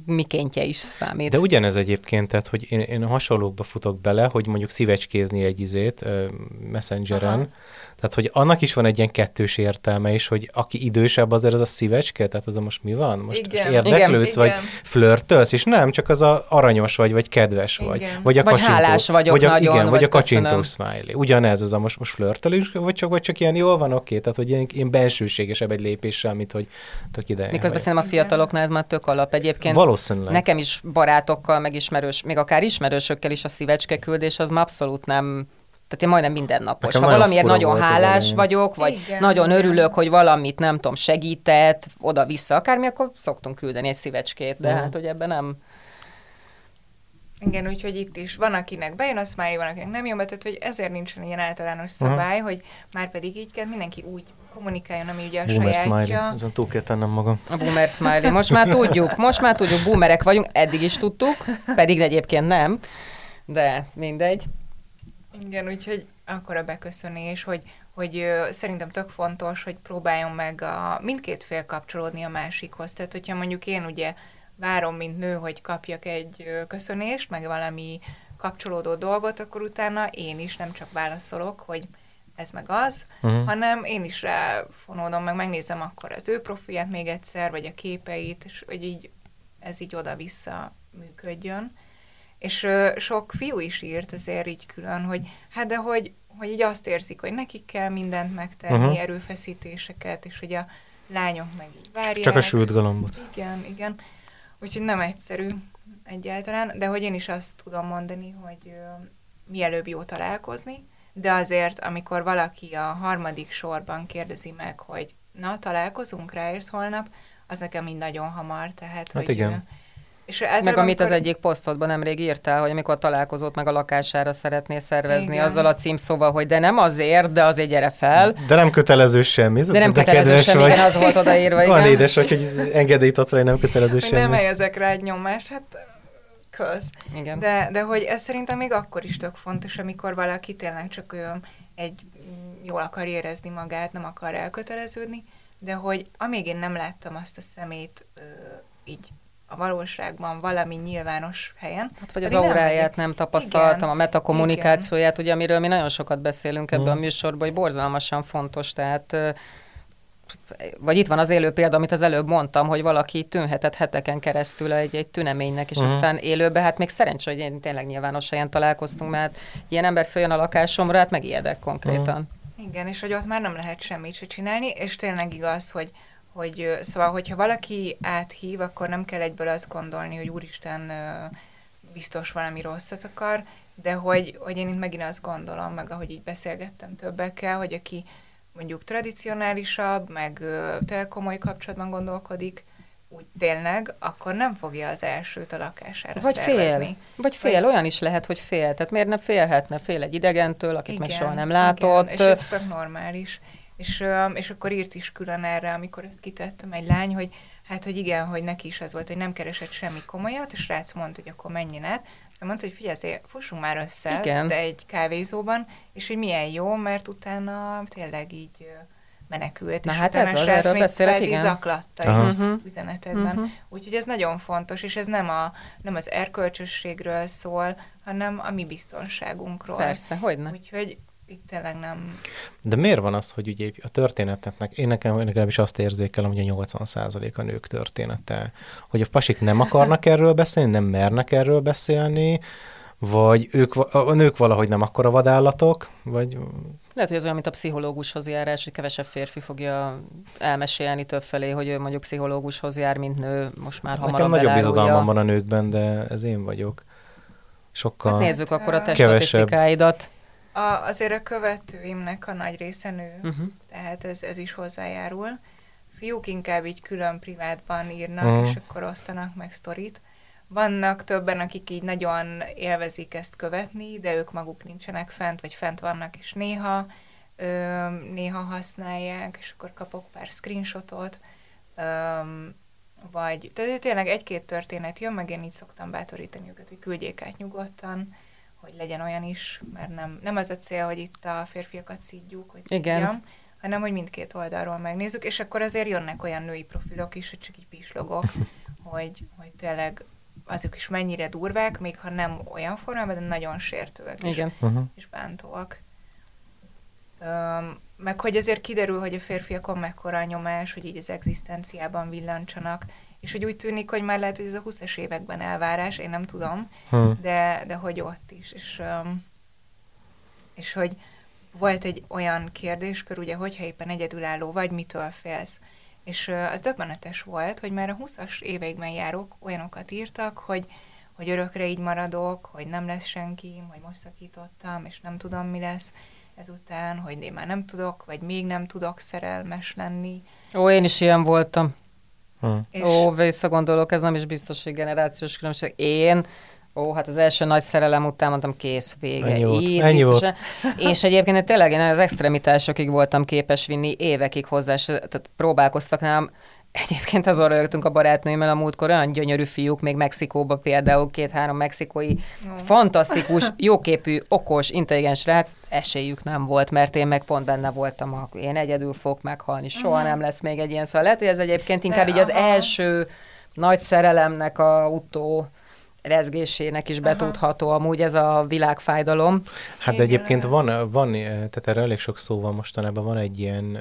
[SPEAKER 3] mikéntje is számít.
[SPEAKER 4] De ugyanez egyébként, tehát, hogy én, én hasonlókba futok bele, hogy mondjuk szívecskézni egy izét messengeren,
[SPEAKER 5] Aha.
[SPEAKER 4] Tehát, hogy annak is van egy ilyen kettős értelme is, hogy aki idősebb, azért az a szívecske, tehát az a most mi van? Most,
[SPEAKER 5] Igen.
[SPEAKER 4] most érdeklődsz,
[SPEAKER 5] Igen.
[SPEAKER 4] vagy flörtölsz, és nem, csak az a aranyos vagy, vagy kedves vagy.
[SPEAKER 5] Igen.
[SPEAKER 4] Vagy, a
[SPEAKER 3] Vagy hálás vagyok
[SPEAKER 4] vagy a,
[SPEAKER 3] nagyon,
[SPEAKER 4] igen, vagy
[SPEAKER 3] vagy
[SPEAKER 4] a kacsintó smiley. Ugyanez az a most, most flörtölés, vagy csak, vagy csak ilyen jól van, oké, tehát hogy ilyen, ilyen bensőségesebb egy lépéssel, mint hogy tök ideje.
[SPEAKER 3] Miközben szerintem a fiataloknál ez már tök alap egyébként.
[SPEAKER 4] Valószínűleg.
[SPEAKER 3] Nekem is barátokkal, meg ismerős, még akár ismerősökkel is a szívecske küldés az már abszolút nem tehát én majdnem mindennapos.
[SPEAKER 4] Nekem
[SPEAKER 3] Ha valamiért nagyon hálás vagyok, vagy
[SPEAKER 5] Igen,
[SPEAKER 3] nagyon
[SPEAKER 5] igen.
[SPEAKER 3] örülök, hogy valamit, nem tudom, segített, oda-vissza, akármi, akkor szoktunk küldeni egy szívecskét, de
[SPEAKER 4] Mhm.
[SPEAKER 3] hát, hogy ebben nem.
[SPEAKER 5] Igen, úgyhogy itt is van, akinek bejön a smiley, van, akinek nem jön be, tehát hogy ezért nincsen ilyen általános
[SPEAKER 4] Aha.
[SPEAKER 5] szabály, hogy már pedig így kell, mindenki úgy kommunikáljon, ami ugye a
[SPEAKER 4] Boomer
[SPEAKER 5] sajátja.
[SPEAKER 4] smiley, azon túl kell tennem magam.
[SPEAKER 3] A boomer smiley. Most már tudjuk, most már tudjuk, boomerek vagyunk, eddig is tudtuk, pedig egyébként nem, de mindegy.
[SPEAKER 5] Igen, úgyhogy akkor a beköszönés, hogy, hogy szerintem tök fontos, hogy próbáljon meg a, mindkét fél kapcsolódni a másikhoz. Tehát, hogyha mondjuk én ugye várom, mint nő, hogy kapjak egy köszönést, meg valami kapcsolódó dolgot, akkor utána én is nem csak válaszolok, hogy ez meg az,
[SPEAKER 4] Mhm.
[SPEAKER 5] hanem én is ráfonódom, meg megnézem akkor az ő profilját még egyszer, vagy a képeit, és hogy így ez így oda-vissza működjön. És ö, sok fiú is írt azért így külön, hogy hát de hogy, hogy így azt érzik, hogy nekik kell mindent megtenni, uh-huh. erőfeszítéseket, és hogy a lányok meg így várják.
[SPEAKER 4] Csak a sült galambot.
[SPEAKER 5] Igen, igen. Úgyhogy nem egyszerű egyáltalán, de hogy én is azt tudom mondani, hogy ö, mielőbb jó találkozni, de azért, amikor valaki a harmadik sorban kérdezi meg, hogy na, találkozunk, ráérsz holnap, az nekem így nagyon hamar, tehát,
[SPEAKER 4] Hát
[SPEAKER 5] hogy...
[SPEAKER 4] igen.
[SPEAKER 5] ö, És
[SPEAKER 3] Meg amit az egyik posztodban nemrég írtál, hogy amikor találkozót meg a lakására szeretnél szervezni,
[SPEAKER 5] Igen.
[SPEAKER 3] azzal a címszóval, hogy de nem azért, de azért gyere fel.
[SPEAKER 4] De nem kötelező semmi.
[SPEAKER 3] De nem kötelező
[SPEAKER 4] kedves
[SPEAKER 3] semmi,
[SPEAKER 4] vagy.
[SPEAKER 3] igen, az volt odaírva,
[SPEAKER 4] Van
[SPEAKER 3] igen.
[SPEAKER 4] édes vagy, hogy engedélyt adsz rá, hogy nem kötelező
[SPEAKER 5] nem
[SPEAKER 4] semmi.
[SPEAKER 5] helyezek rá egy nyomást, hát köz.
[SPEAKER 3] igen.
[SPEAKER 5] De, de hogy ez szerintem még akkor is tök fontos, amikor valaki tényleg csak ő egy mm, jól akar érezni magát, nem akar elköteleződni, de hogy amíg én nem láttam azt a szemét ö, így a valóságban valami nyilvános helyen,
[SPEAKER 3] Hát, vagy az
[SPEAKER 5] nem
[SPEAKER 3] auráját
[SPEAKER 5] megyek.
[SPEAKER 3] nem tapasztaltam,
[SPEAKER 5] Igen.
[SPEAKER 3] a metakommunikációját, ugye, amiről mi nagyon sokat beszélünk ebben
[SPEAKER 4] Mhm.
[SPEAKER 3] a műsorban, hogy borzalmasan fontos, tehát vagy itt van az élő példa, amit az előbb mondtam, hogy valaki tűnhetett heteken keresztül egy, egy tüneménynek, és
[SPEAKER 4] Mhm.
[SPEAKER 3] aztán élőben, hát még szerencsé, hogy én tényleg nyilvános helyen találkoztunk, mert hát ilyen ember följön a lakásomra, hát megijedek konkrétan.
[SPEAKER 5] Igen, és hogy ott már nem lehet semmit se csinálni, és tényleg igaz, hogy, hogy szóval, hogyha valaki áthív, akkor nem kell egyből azt gondolni, hogy úristen, biztos valami rosszat akar, de hogy, hogy én itt megint azt gondolom, meg ahogy így beszélgettem többekkel, hogy aki mondjuk tradicionálisabb, meg tényleg komoly kapcsolatban gondolkodik, úgy tényleg, akkor nem fogja az elsőt a lakására
[SPEAKER 3] Vagy
[SPEAKER 5] szervezni.
[SPEAKER 3] fél. Vagy fél, olyan is lehet, hogy fél. Tehát miért nem félhetne? Fél egy idegentől, akit meg soha nem látott.
[SPEAKER 5] Igen, és ez tök normális. És, és akkor írt is külön erre, amikor ezt kitettem egy lány, hogy hát, hogy igen, hogy neki is az volt, hogy nem keresett semmi komolyat, és rác mondta, hogy akkor menjen át. Aztán mondta, hogy figyelj, azért fussunk már össze,
[SPEAKER 3] Igen.
[SPEAKER 5] de egy kávézóban, és hogy milyen jó, mert utána tényleg így menekült.
[SPEAKER 3] Na
[SPEAKER 5] és
[SPEAKER 3] hát ez
[SPEAKER 5] a
[SPEAKER 3] az, erről
[SPEAKER 5] még
[SPEAKER 3] beszélek, igen.
[SPEAKER 5] zaklatta így
[SPEAKER 3] Mhm.
[SPEAKER 5] üzenetekben.
[SPEAKER 3] Mhm.
[SPEAKER 5] Úgyhogy ez nagyon fontos, és ez nem, a, nem az erkölcsösségről szól, hanem a mi biztonságunkról.
[SPEAKER 3] Persze, hogy ne.
[SPEAKER 5] Úgyhogy itt tényleg nem...
[SPEAKER 4] De miért van az, hogy ugye a történeteknek, én nekem legalábbis azt érzékelem, hogy a 80% a nők története, hogy a pasik nem akarnak erről beszélni, nem mernek erről beszélni, vagy ők, a nők valahogy nem akkora vadállatok, vagy
[SPEAKER 3] Lehet, hogy ez olyan, mint a pszichológushoz járás, hogy kevesebb férfi fogja elmesélni többfelé, hogy ő mondjuk pszichológushoz jár, mint nő, most már hamarabb
[SPEAKER 4] nekem nagyobb
[SPEAKER 3] elárulja.
[SPEAKER 4] bizodalmam van a nőkben, de ez én vagyok. Sokkal...
[SPEAKER 3] Hát nézzük akkor a te
[SPEAKER 4] Kevesebb.
[SPEAKER 3] statisztikáidat.
[SPEAKER 5] A, azért a követőimnek a nagy része nő,
[SPEAKER 3] Uh-huh.
[SPEAKER 5] tehát ez, ez is hozzájárul. Fiúk inkább így külön privátban írnak,
[SPEAKER 4] Mhm.
[SPEAKER 5] és akkor osztanak meg sztorit. Vannak többen, akik így nagyon élvezik ezt követni, de ők maguk nincsenek fent, vagy fent vannak, és néha, ö, néha használják, és akkor kapok pár screenshotot, ö, vagy tehát tényleg egy-két történet jön, meg én így szoktam bátorítani őket, hogy küldjék át nyugodtan, hogy legyen olyan is, mert nem, nem az a cél, hogy itt a férfiakat szídjuk, hogy
[SPEAKER 3] Igen.
[SPEAKER 5] szídjam, hanem hogy mindkét oldalról megnézzük, és akkor azért jönnek olyan női profilok is, hogy csak így pislogok, hogy, hogy tényleg azok is mennyire durvák, még ha nem olyan formában, de nagyon sértőek és,
[SPEAKER 3] Igen.
[SPEAKER 4] Uh-huh.
[SPEAKER 5] és bántóak. Öm, meg hogy azért kiderül, hogy a férfiakon mekkora a nyomás, hogy így az egzisztenciában villancsanak, és hogy úgy tűnik, hogy már lehet, hogy ez a 20-es években elvárás, én nem tudom,
[SPEAKER 4] Hm.
[SPEAKER 5] de, de hogy ott is. És, és hogy volt egy olyan kérdéskör, ugye, hogyha éppen egyedülálló vagy, mitől félsz. És az döbbenetes volt, hogy már a 20-as éveikben járók olyanokat írtak, hogy, hogy örökre így maradok, hogy nem lesz senki, hogy most szakítottam, és nem tudom, mi lesz ezután, hogy én már nem tudok, vagy még nem tudok szerelmes lenni.
[SPEAKER 3] Ó, én is ilyen voltam.
[SPEAKER 4] Hm.
[SPEAKER 5] És
[SPEAKER 3] Ó, visszagondolok, ez nem is biztos, hogy generációs különbség. Én, ó, hát az első nagy szerelem után mondtam, kész, vége.
[SPEAKER 4] Ennyi volt,
[SPEAKER 3] Így
[SPEAKER 4] ennyi
[SPEAKER 3] biztosan. És egyébként tényleg én az extremitásokig voltam képes vinni, évekig hozzá, se- tehát próbálkoztak nálam. Egyébként azon rögtünk a barátnőmmel a múltkor, olyan gyönyörű fiúk, még Mexikóba például, két-három mexikói, fantasztikus, jóképű, okos, intelligens rác, esélyük nem volt, mert én meg pont benne voltam, a, én egyedül fogok meghalni, soha nem lesz még egy ilyen, szóval lehet, hogy ez egyébként inkább
[SPEAKER 5] De,
[SPEAKER 3] így az
[SPEAKER 5] aha.
[SPEAKER 3] első nagy szerelemnek a utó rezgésének is
[SPEAKER 5] Aha.
[SPEAKER 3] betudható amúgy ez a világfájdalom.
[SPEAKER 4] Hát de egyébként van, van, eh, tehát erre elég sok szó van mostanában, van egy ilyen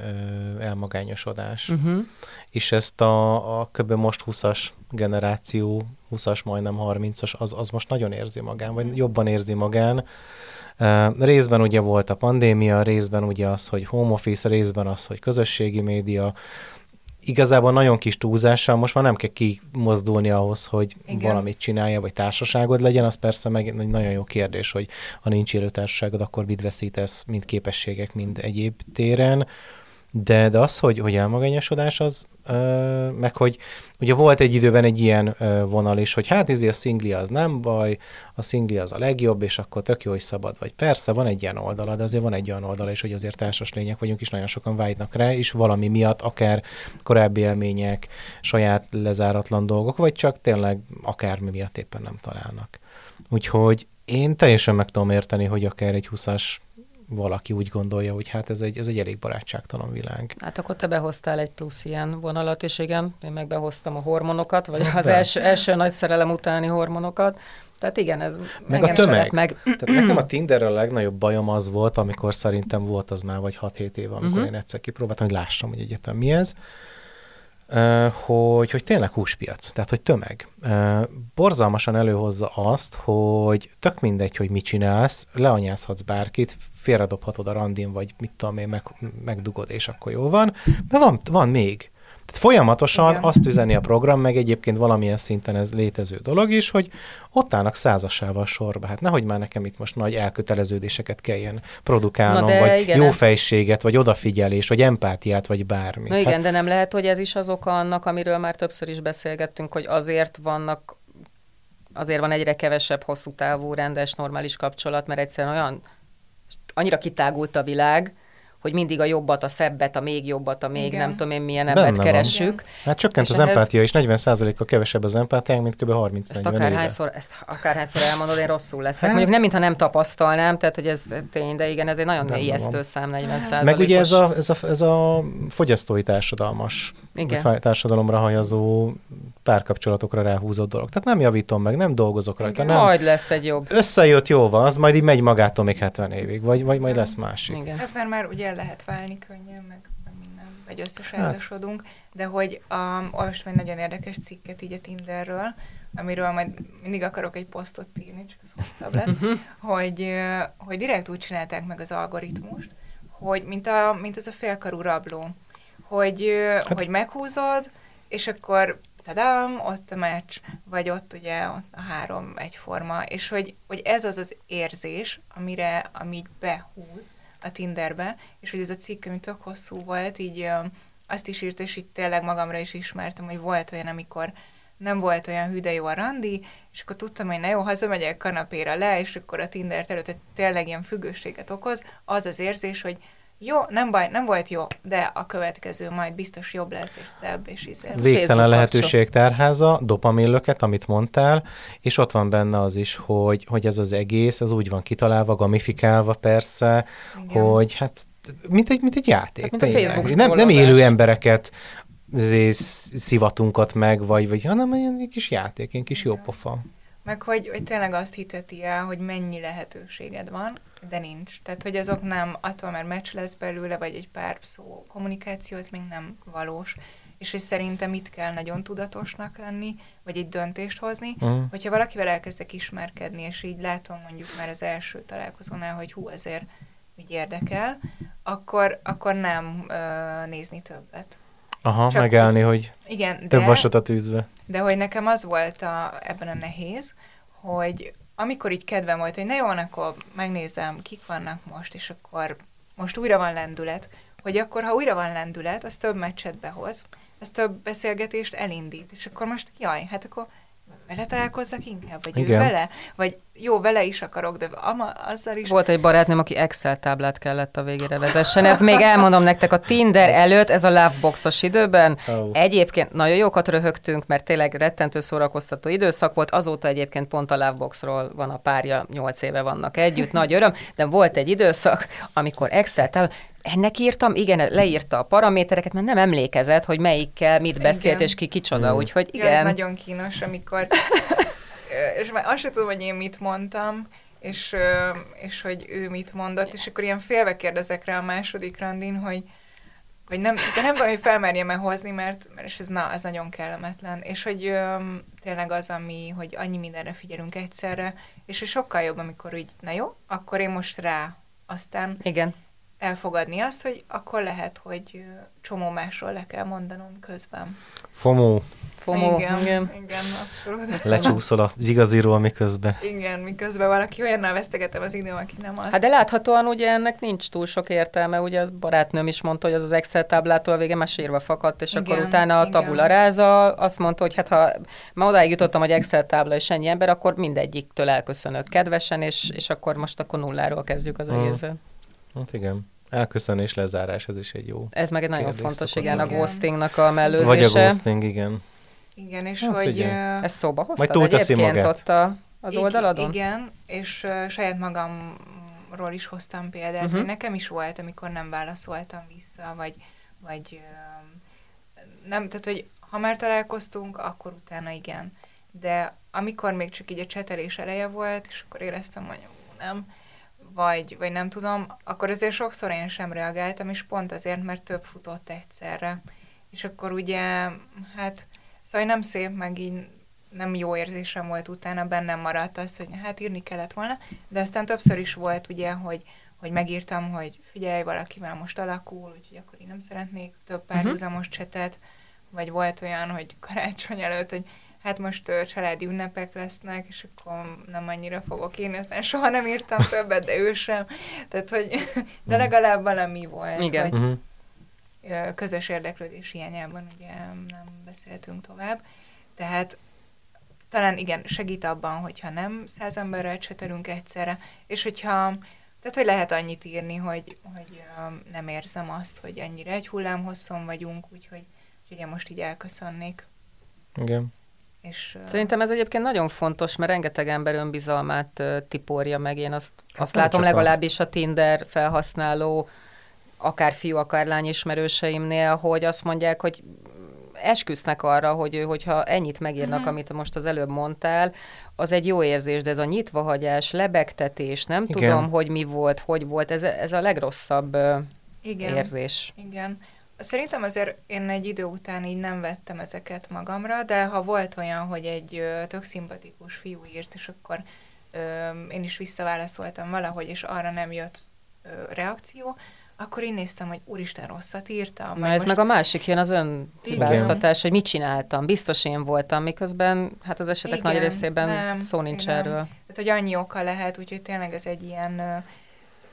[SPEAKER 4] elmagányosodás.
[SPEAKER 3] Uh-huh.
[SPEAKER 4] És ezt a, a kb. most 20-as generáció, 20-as, majdnem 30-as, az, az most nagyon érzi magán, vagy jobban érzi magán. Uh, részben ugye volt a pandémia, részben ugye az, hogy home office, részben az, hogy közösségi média, igazából nagyon kis túlzással most már nem kell kimozdulni ahhoz, hogy
[SPEAKER 5] Igen.
[SPEAKER 4] Valamit csinálja, vagy társaságod legyen, az persze meg egy nagyon jó kérdés, hogy ha nincs élő társaságod, akkor mit veszítesz, mind képességek, mind egyéb téren. De, de az, hogy, hogy elmagányosodás az, ö, meg hogy ugye volt egy időben egy ilyen ö, vonal is, hogy hát ez a szingli az nem baj, a szingli az a legjobb, és akkor tök jó, hogy szabad vagy. Persze, van egy ilyen oldala, de azért van egy olyan oldala is, hogy azért társas lények vagyunk, és nagyon sokan vágynak rá, és valami miatt akár korábbi élmények, saját lezáratlan dolgok, vagy csak tényleg akármi miatt éppen nem találnak. Úgyhogy én teljesen meg tudom érteni, hogy akár egy 20-as valaki úgy gondolja, hogy hát ez egy, ez egy elég barátságtalan világ.
[SPEAKER 3] Hát akkor te behoztál egy plusz ilyen vonalat, és igen, én meg behoztam a hormonokat, vagy az
[SPEAKER 4] be.
[SPEAKER 3] első, első nagy szerelem utáni hormonokat. Tehát igen, ez
[SPEAKER 4] Meg a tömeg.
[SPEAKER 3] meg.
[SPEAKER 4] Tehát nekem a Tinderrel a legnagyobb bajom az volt, amikor szerintem volt az már vagy 6-7 éve, amikor uh-huh. én egyszer kipróbáltam, hogy lássam, hogy egyetem mi ez, hogy, hogy tényleg húspiac, tehát hogy tömeg. Borzalmasan előhozza azt, hogy tök mindegy, hogy mit csinálsz, leanyázhatsz bárkit, félredobhatod a randin, vagy mit tudom én, meg, megdugod, és akkor jó van, de van, van még. Tehát folyamatosan
[SPEAKER 5] Igen.
[SPEAKER 4] Azt üzeni a program, meg egyébként valamilyen szinten ez létező dolog is, hogy ott állnak százasával sorba. Hát nehogy már nekem itt most nagy elköteleződéseket kelljen produkálnom,
[SPEAKER 3] Na
[SPEAKER 4] vagy
[SPEAKER 3] igen,
[SPEAKER 4] jó
[SPEAKER 3] nem-
[SPEAKER 4] fejséget, vagy odafigyelést, vagy empátiát, vagy bármi.
[SPEAKER 3] Na igen,
[SPEAKER 4] Hát,
[SPEAKER 3] de nem lehet, hogy ez is az oka annak, amiről már többször is beszélgettünk, hogy azért vannak, azért van egyre kevesebb hosszú távú, rendes, normális kapcsolat, mert egyszerűen olyan, annyira kitágult a világ, hogy mindig a jobbat, a szebbet, a még jobbat, a még
[SPEAKER 5] Igen.
[SPEAKER 3] nem tudom én milyen
[SPEAKER 4] Benne
[SPEAKER 3] embert
[SPEAKER 4] van.
[SPEAKER 3] keressük.
[SPEAKER 4] hát csökkent
[SPEAKER 3] és
[SPEAKER 4] az
[SPEAKER 3] ehhez-
[SPEAKER 4] empátia, és 40%-kal kevesebb az empátiánk, mint kb. 30
[SPEAKER 3] Ezt
[SPEAKER 4] 40 éve.
[SPEAKER 3] akárhányszor, ezt akárhányszor elmondod, én rosszul leszek.
[SPEAKER 4] Hát-
[SPEAKER 3] Mondjuk nem, mintha nem tapasztalnám, tehát hogy ez tény, de igen, ez egy nagyon
[SPEAKER 4] Benne
[SPEAKER 3] ijesztő
[SPEAKER 4] van.
[SPEAKER 3] szám, 40 százalékos.
[SPEAKER 4] Meg ugye ez a, ez a, ez a fogyasztói társadalmas,
[SPEAKER 3] Igen.
[SPEAKER 4] társadalomra hajazó párkapcsolatokra ráhúzott dolog. Tehát nem javítom meg, nem dolgozok rajta,
[SPEAKER 5] Igen.
[SPEAKER 4] nem.
[SPEAKER 3] Majd lesz egy jobb.
[SPEAKER 4] Összejött, jó van, az majd így megy magától még 70 évig, vagy, vagy majd lesz másik.
[SPEAKER 3] Igen.
[SPEAKER 5] Hát mert már ugye el lehet válni könnyen, meg, meg minden, vagy összesázasodunk, de hogy um, olvastam egy nagyon érdekes cikket így a Tinderről, amiről majd mindig akarok egy posztot írni, csak az hosszabb lesz, hogy, ö, hogy direkt úgy csinálták meg az algoritmust, hogy mint, a, mint az a félkarú rabló, hogy, hát, hogy meghúzod, és akkor tadám, ott a meccs, vagy ott ugye ott a három egyforma, és hogy, hogy ez az az érzés, amire, ami így behúz a Tinderbe, és hogy ez a cikk, ami tök hosszú volt, így azt is írt, és itt tényleg magamra is ismertem, hogy volt olyan, amikor nem volt olyan hű, de jó a randi, és akkor tudtam, hogy na jó, hazamegyek kanapéra le, és akkor a Tinder előtt tényleg ilyen függőséget okoz, az az érzés, hogy jó, nem baj, nem volt jó, de a következő majd biztos jobb lesz, és szebb, és izé.
[SPEAKER 4] Végtelen lehetőség tárháza, dopaminlöket, amit mondtál, és ott van benne az is, hogy, hogy ez az egész, ez úgy van kitalálva, gamifikálva persze,
[SPEAKER 5] Igen.
[SPEAKER 4] hogy hát mint egy, mint egy játék.
[SPEAKER 3] Hát, mint a. Facebook
[SPEAKER 4] nem, nem élő embereket szivatunkat meg, vagy, vagy hanem egy egy kis játék, egy kis jó pofa.
[SPEAKER 5] Meg hogy, hogy tényleg azt hiteti el, hogy mennyi lehetőséged van, de nincs. Tehát, hogy azok nem, attól mert meccs lesz belőle, vagy egy pár szó kommunikáció, ez még nem valós. És hogy szerintem itt kell nagyon tudatosnak lenni, vagy egy döntést hozni,
[SPEAKER 4] Mm.
[SPEAKER 5] hogyha valakivel elkezdek ismerkedni, és így látom mondjuk már az első találkozónál, hogy hú, ezért így érdekel, akkor, akkor nem ö, nézni többet.
[SPEAKER 4] Aha,
[SPEAKER 5] Csak-
[SPEAKER 4] megállni, hogy
[SPEAKER 5] Igen, de...
[SPEAKER 4] több vasat a tűzbe.
[SPEAKER 5] De hogy nekem az volt a, ebben a nehéz, hogy amikor így kedvem volt, hogy na jó, akkor megnézem, kik vannak most, és akkor most újra van lendület, hogy akkor, ha újra van lendület, az több meccset behoz, az több beszélgetést elindít, és akkor most, jaj, hát akkor vele találkozzak inkább, vagy
[SPEAKER 4] Igen.
[SPEAKER 5] ő vele, vagy jó, vele is akarok, de ama, azzal is.
[SPEAKER 3] Volt egy barátnőm, aki Excel táblát kellett a végére vezessen. Ez még elmondom nektek, a Tinder előtt, ez a Loveboxos időben.
[SPEAKER 4] Ó.
[SPEAKER 3] Egyébként nagyon jókat röhögtünk, mert tényleg rettentő szórakoztató időszak volt. Azóta egyébként pont a Loveboxról van a párja, nyolc éve vannak együtt, nagy öröm, de volt egy időszak, amikor Excel táblát, ennek írtam, igen, leírta a paramétereket, mert nem emlékezett, hogy melyikkel mit beszélt,
[SPEAKER 5] Igen.
[SPEAKER 3] és ki kicsoda,
[SPEAKER 4] Mm.
[SPEAKER 3] úgyhogy
[SPEAKER 5] Ja, ez
[SPEAKER 3] igen.
[SPEAKER 5] nagyon kínos, amikor... És már azt sem tudom, hogy én mit mondtam, és, és hogy ő mit mondott, és akkor ilyen félve kérdezek rá a második randin, hogy vagy nem, de nem tudom, hogy felmerjem-e hozni, mert, mert és ez, na, ez nagyon kellemetlen. És hogy ö, tényleg az, ami, hogy annyi mindenre figyelünk egyszerre, és hogy sokkal jobb, amikor úgy, na jó, akkor én most rá. Aztán
[SPEAKER 3] Igen.
[SPEAKER 5] Elfogadni azt, hogy akkor lehet, hogy csomó másról le kell mondanom közben.
[SPEAKER 4] FOMO,
[SPEAKER 3] FOMO,
[SPEAKER 5] igen,
[SPEAKER 3] igen.
[SPEAKER 5] igen abszolút.
[SPEAKER 4] lecsúszol az igaziról, miközben.
[SPEAKER 5] Igen, miközben valaki olyannal vesztegetem az időm, aki nem az.
[SPEAKER 3] Hát de láthatóan ugye ennek nincs túl sok értelme, ugye a barátnőm is mondta, hogy az az Excel táblától a vége már sírva fakadt, és
[SPEAKER 5] Igen,
[SPEAKER 3] akkor utána a tabula ráza azt mondta, hogy hát ha ma odáig jutottam, hogy Excel tábla és ennyi ember, akkor mindegyiktől elköszönök kedvesen, és, és akkor most akkor nulláról kezdjük az
[SPEAKER 4] Mm.
[SPEAKER 3] egészet.
[SPEAKER 4] Hát igen. Elköszönés, lezárás, ez is egy jó.
[SPEAKER 3] Ez meg egy nagyon fontos, igen, a ghostingnak a
[SPEAKER 4] Vagy a
[SPEAKER 3] mellőzése.
[SPEAKER 4] ghosting, igen.
[SPEAKER 5] Igen, és
[SPEAKER 4] Hát
[SPEAKER 5] hogy... ö,
[SPEAKER 3] Ezt szóba hoztad
[SPEAKER 4] túlteszi
[SPEAKER 3] egyébként
[SPEAKER 4] magát.
[SPEAKER 3] ott a, az oldaladon?
[SPEAKER 5] Igen, és uh, saját magamról is hoztam példát, uh-huh. hogy nekem is volt, amikor nem válaszoltam vissza, vagy, vagy uh, nem, tehát, hogy ha már találkoztunk, akkor utána igen. De amikor még csak így a csetelés eleje volt, és akkor éreztem, hogy nem, vagy, vagy nem tudom, akkor azért sokszor én sem reagáltam, és pont azért, mert több futott egyszerre. És akkor ugye, hát, szóval nem szép, meg így nem jó érzésem volt utána, bennem maradt az, hogy hát írni kellett volna, de aztán többször is volt ugye, hogy, hogy megírtam, hogy figyelj, valakivel most alakul, úgyhogy akkor én nem szeretnék több párhuzamos csetet, vagy volt olyan, hogy karácsony előtt, hogy hát most ö, családi ünnepek lesznek, és akkor nem annyira fogok írni, aztán soha nem írtam többet, de ő sem. Tehát, hogy de legalább valami volt,
[SPEAKER 3] Igen.
[SPEAKER 4] Uh-huh.
[SPEAKER 5] ö, közös érdeklődés hiányában ugye nem beszéltünk tovább. Tehát talán igen, segít abban, hogyha nem száz emberrel csetelünk egyszerre, és hogyha, tehát hogy lehet annyit írni, hogy, hogy nem érzem azt, hogy ennyire egy hullámhosszon vagyunk, úgyhogy, én most így elköszönnék.
[SPEAKER 4] Igen.
[SPEAKER 5] És,
[SPEAKER 3] Szerintem ez egyébként nagyon fontos, mert rengeteg ember önbizalmát tiporja meg. Én azt,
[SPEAKER 4] Hát
[SPEAKER 3] azt látom legalábbis a Tinder felhasználó, akár fiú, akár lány ismerőseimnél, hogy azt mondják, hogy esküsznek arra, hogy hogyha ennyit megírnak,
[SPEAKER 5] Mhm.
[SPEAKER 3] amit most az előbb mondtál, az egy jó érzés, de ez a nyitvahagyás, lebegtetés, nem
[SPEAKER 4] Igen.
[SPEAKER 3] tudom, hogy mi volt, hogy volt, ez, ez a legrosszabb
[SPEAKER 5] igen.
[SPEAKER 3] érzés.
[SPEAKER 5] Igen. Szerintem azért én egy idő után így nem vettem ezeket magamra, de ha volt olyan, hogy egy ö, tök szimpatikus fiú írt, és akkor ö, én is visszaválaszoltam valahogy, és arra nem jött ö, reakció, akkor én néztem, hogy úristen, rosszat írtam.
[SPEAKER 3] Na ez meg a másik jön az önhibáztatás, hogy mit csináltam. Biztos én voltam, miközben hát az esetek
[SPEAKER 5] Igen,
[SPEAKER 3] nagy részében
[SPEAKER 5] nem,
[SPEAKER 3] szó nincs
[SPEAKER 5] igen.
[SPEAKER 3] erről.
[SPEAKER 5] Tehát, hogy annyi oka lehet, úgyhogy tényleg ez egy ilyen,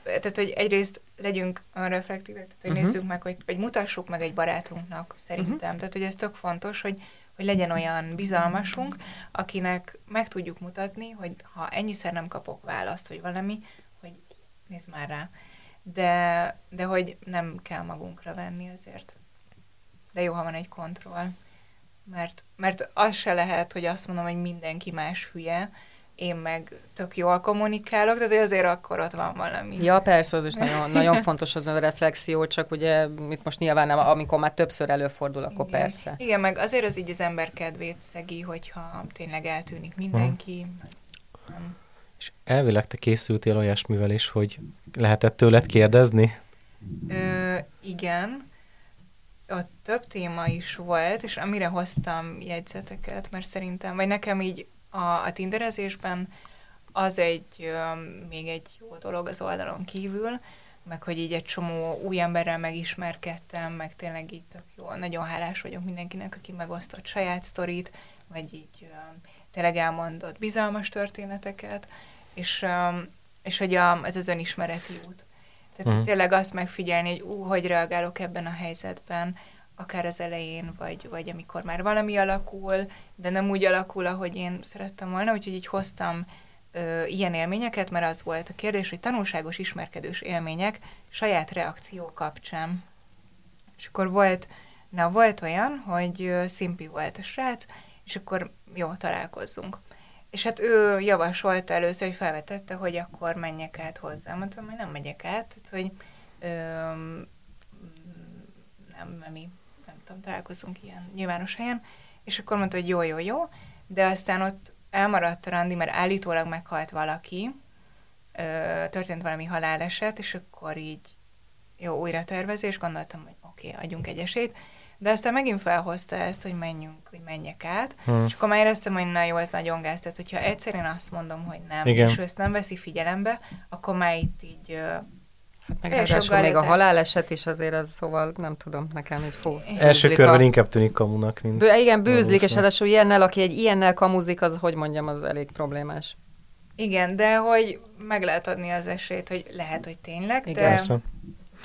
[SPEAKER 5] tehát, hogy egyrészt legyünk önreflektívek, tehát, hogy uh-huh. nézzük meg, hogy, vagy mutassuk meg egy barátunknak, szerintem. Uh-huh. Tehát, hogy ez tök fontos, hogy, hogy legyen olyan bizalmasunk, akinek meg tudjuk mutatni, hogy ha ennyiszer nem kapok választ, vagy valami, hogy nézd már rá. De, de hogy nem kell magunkra venni azért. De jó, ha van egy kontroll. Mert, mert az se lehet, hogy azt mondom, hogy mindenki más hülye, én meg tök jól kommunikálok, tehát azért akkor ott van valami.
[SPEAKER 3] Ja, persze, az is nagyon, nagyon fontos az önreflexió, csak ugye itt most nyilván nem, amikor már többször előfordul, akkor
[SPEAKER 5] Igen.
[SPEAKER 3] persze.
[SPEAKER 5] Igen, meg azért az így az ember kedvét szegi, hogyha tényleg eltűnik mindenki. Nem.
[SPEAKER 4] És elvileg te készültél olyasmivel is, hogy lehetett tőled kérdezni?
[SPEAKER 5] Ö, igen, ott több téma is volt, és amire hoztam jegyzeteket, mert szerintem, vagy nekem így a, a tinderezésben az egy, még egy jó dolog az oldalon kívül, meg hogy így egy csomó új emberrel megismerkedtem, meg tényleg így tök jó. Nagyon hálás vagyok mindenkinek, aki megosztott saját sztorit, vagy így tényleg elmondott bizalmas történeteket, és, és hogy a, ez az önismereti út. Tehát uh-huh. tényleg azt megfigyelni, hogy ú, hogy reagálok ebben a helyzetben, akár az elején, vagy, vagy amikor már valami alakul, de nem úgy alakul, ahogy én szerettem volna, úgyhogy így hoztam ö, ilyen élményeket, mert az volt a kérdés, hogy tanulságos ismerkedős élmények saját reakció kapcsán. És akkor volt, na volt olyan, hogy ö, szimpi volt a srác, és akkor jó, találkozzunk. És hát ő javasolta először, hogy felvetette, hogy akkor menjek át hozzá. Mondtam, hogy nem megyek át, tehát hogy öm, nem, nem tudom, találkozunk ilyen nyilvános helyen. És akkor mondta, hogy jó, jó, jó, de aztán ott elmaradt a randi, mert állítólag meghalt valaki, ö, történt valami haláleset, és akkor így jó, újra tervezés, gondoltam, hogy oké, okay, adjunk egy esélyt, de aztán megint felhozta ezt, hogy menjünk, hogy menjek át,
[SPEAKER 4] Hmm.
[SPEAKER 5] és akkor már éreztem, hogy na jó, ez nagyon gáz, tehát hogyha egyszerűen azt mondom, hogy nem,
[SPEAKER 4] Igen.
[SPEAKER 5] és ő ezt nem veszi figyelembe, akkor már itt így ö,
[SPEAKER 3] Meg ráadásul még a haláleset is azért az, szóval nem tudom, nekem így fú.
[SPEAKER 4] Első körben
[SPEAKER 3] a-
[SPEAKER 4] inkább tűnik kamunak, mint...
[SPEAKER 3] Bő, igen, bűzlik, és ráadásul ilyennel, aki egy ilyennel kamuzik, az, hogy mondjam, az elég problémás.
[SPEAKER 5] Igen, de hogy meg lehet adni az esélyt, hogy lehet, hogy tényleg,
[SPEAKER 3] Igen.
[SPEAKER 5] de,
[SPEAKER 4] Persze.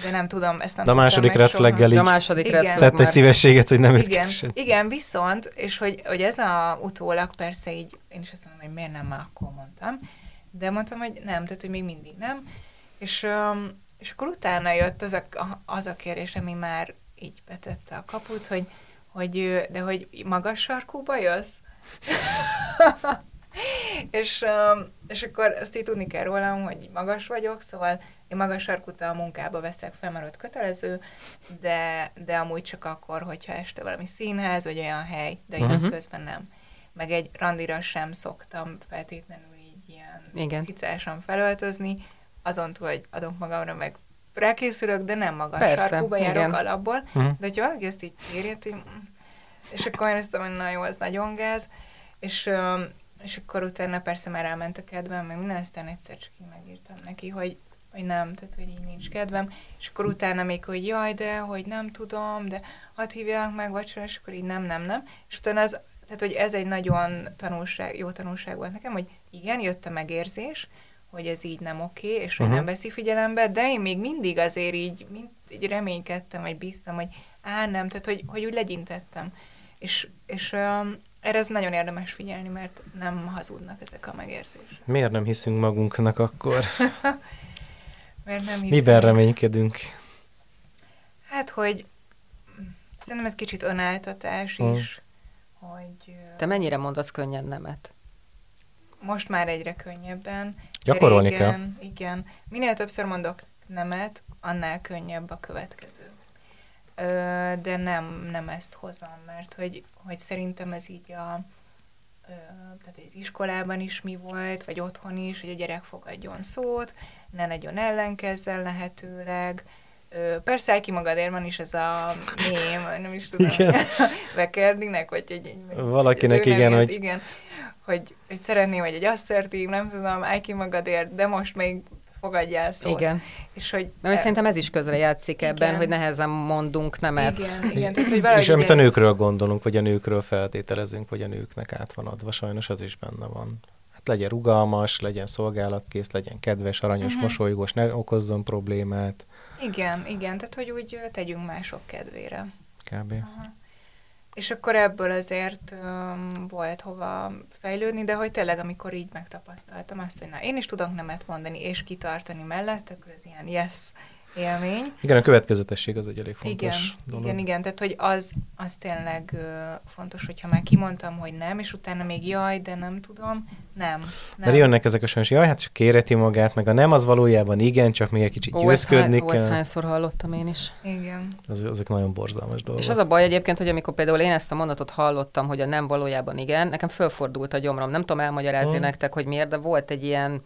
[SPEAKER 5] de nem tudom, ezt nem
[SPEAKER 4] De a második red flaggel
[SPEAKER 3] a második
[SPEAKER 5] Igen.
[SPEAKER 3] red flag
[SPEAKER 4] tett egy szívességet, hogy nem
[SPEAKER 5] Igen, igen, viszont, és hogy, hogy ez a utólag persze így, én is azt mondom, hogy miért nem már akkor mondtam, de mondtam, hogy nem, tehát hogy még mindig nem, és, öm, és akkor utána jött az a, az a kérés, ami már így betette a kaput, hogy, hogy de hogy magas sarkúba jössz? és, öm, és akkor azt így tudni kell rólam, hogy magas vagyok, szóval én magas sarkút a munkába veszek fel, mert ott kötelező, de, de amúgy csak akkor, hogyha este valami színház, vagy olyan hely, de
[SPEAKER 3] Mhm.
[SPEAKER 5] napközben nem. Meg egy randira sem szoktam feltétlenül így ilyen
[SPEAKER 3] Igen.
[SPEAKER 5] cicásan felöltözni, azon túl, hogy adok magamra, meg rákészülök, de nem magas
[SPEAKER 3] Persze,
[SPEAKER 5] sarkúba járok
[SPEAKER 3] igen.
[SPEAKER 5] alapból.
[SPEAKER 4] Mhm.
[SPEAKER 5] De hogyha valaki ezt így hogy mm, és akkor én azt mondom, hogy na jó, az nagyon gáz, és, és akkor utána persze már elment a kedvem, meg minden, aztán egyszer csak így megírtam neki, hogy, hogy nem, tehát hogy így nincs kedvem, és akkor utána még, hogy jaj, de, hogy nem tudom, de hadd hívják meg vacsora, és akkor így nem, nem, nem, és utána az, tehát hogy ez egy nagyon tanulság, jó tanulság volt nekem, hogy igen, jött a megérzés, hogy ez így nem oké, és hogy
[SPEAKER 4] Mhm.
[SPEAKER 5] nem veszi figyelembe, de én még mindig azért így, mind, így reménykedtem, vagy bíztam, hogy á, nem, tehát hogy, hogy úgy legyintettem. És, és um, erre ez nagyon érdemes figyelni, mert nem hazudnak ezek a megérzések.
[SPEAKER 4] Miért nem hiszünk magunknak akkor?
[SPEAKER 5] Mert nem hiszem.
[SPEAKER 4] Miben reménykedünk?
[SPEAKER 5] Hát, hogy szerintem ez kicsit önáltatás
[SPEAKER 4] Mhm.
[SPEAKER 5] is, hogy
[SPEAKER 3] Te mennyire mondasz könnyen nemet?
[SPEAKER 5] most már egyre könnyebben.
[SPEAKER 4] Gyakorolni
[SPEAKER 5] Régen, Igen. Minél többször mondok nemet, annál könnyebb a következő. Ö, de nem, nem ezt hozom, mert hogy, hogy szerintem ez így a ö, tehát hogy az iskolában is mi volt, vagy otthon is, hogy a gyerek fogadjon szót, ne nagyon ellenkezzen lehetőleg. Persze el ki magadért van is ez a mém, nem is tudom,
[SPEAKER 4] Igen.
[SPEAKER 5] Bekerdinek, vagy egy, egy
[SPEAKER 4] Valakinek igen, hogy-
[SPEAKER 5] igen, hogy, hogy szeretném, hogy egy asszertív, nem tudom, állj ki magadért, de most még fogadjál szót.
[SPEAKER 3] Igen.
[SPEAKER 5] És hogy...
[SPEAKER 3] Mert szerintem ez is közre játszik ebben,
[SPEAKER 5] Igen.
[SPEAKER 3] hogy nehezen mondunk nemet.
[SPEAKER 5] Igen, igen, tehát hogy
[SPEAKER 4] És amit a nőkről gondolunk, vagy a nőkről feltételezünk, vagy a nőknek át van adva, sajnos az is benne van. Hát legyen rugalmas, legyen szolgálatkész, legyen kedves, aranyos, uh-huh. mosolygós, ne okozzon problémát,
[SPEAKER 5] Igen, igen, tehát hogy úgy tegyünk mások kedvére.
[SPEAKER 4] kb.
[SPEAKER 5] Aha. És akkor ebből azért um, volt hova fejlődni, de hogy tényleg, amikor így megtapasztaltam azt, hogy na, én is tudok nemet mondani, és kitartani mellett, akkor ez ilyen yes élmény.
[SPEAKER 4] Igen, a következetesség az egy elég fontos
[SPEAKER 5] igen,
[SPEAKER 4] dolog.
[SPEAKER 5] igen, igen, tehát hogy az, az tényleg ö, fontos, hogyha már kimondtam, hogy nem, és utána még jaj, de nem tudom, nem. nem.
[SPEAKER 4] Mert jönnek ezek a sajnos, jaj, hát csak kéreti magát, meg a nem az valójában igen, csak még egy kicsit
[SPEAKER 3] Ó,
[SPEAKER 4] győzködni
[SPEAKER 3] há- ó, ezt
[SPEAKER 4] kell.
[SPEAKER 3] hányszor hallottam én is.
[SPEAKER 5] Igen.
[SPEAKER 4] Az, azok nagyon borzalmas dolgok.
[SPEAKER 3] És az a baj egyébként, hogy amikor például én ezt a mondatot hallottam, hogy a nem valójában igen, nekem fölfordult a gyomrom. Nem tudom elmagyarázni
[SPEAKER 4] Hmm.
[SPEAKER 3] nektek, hogy miért, de volt egy ilyen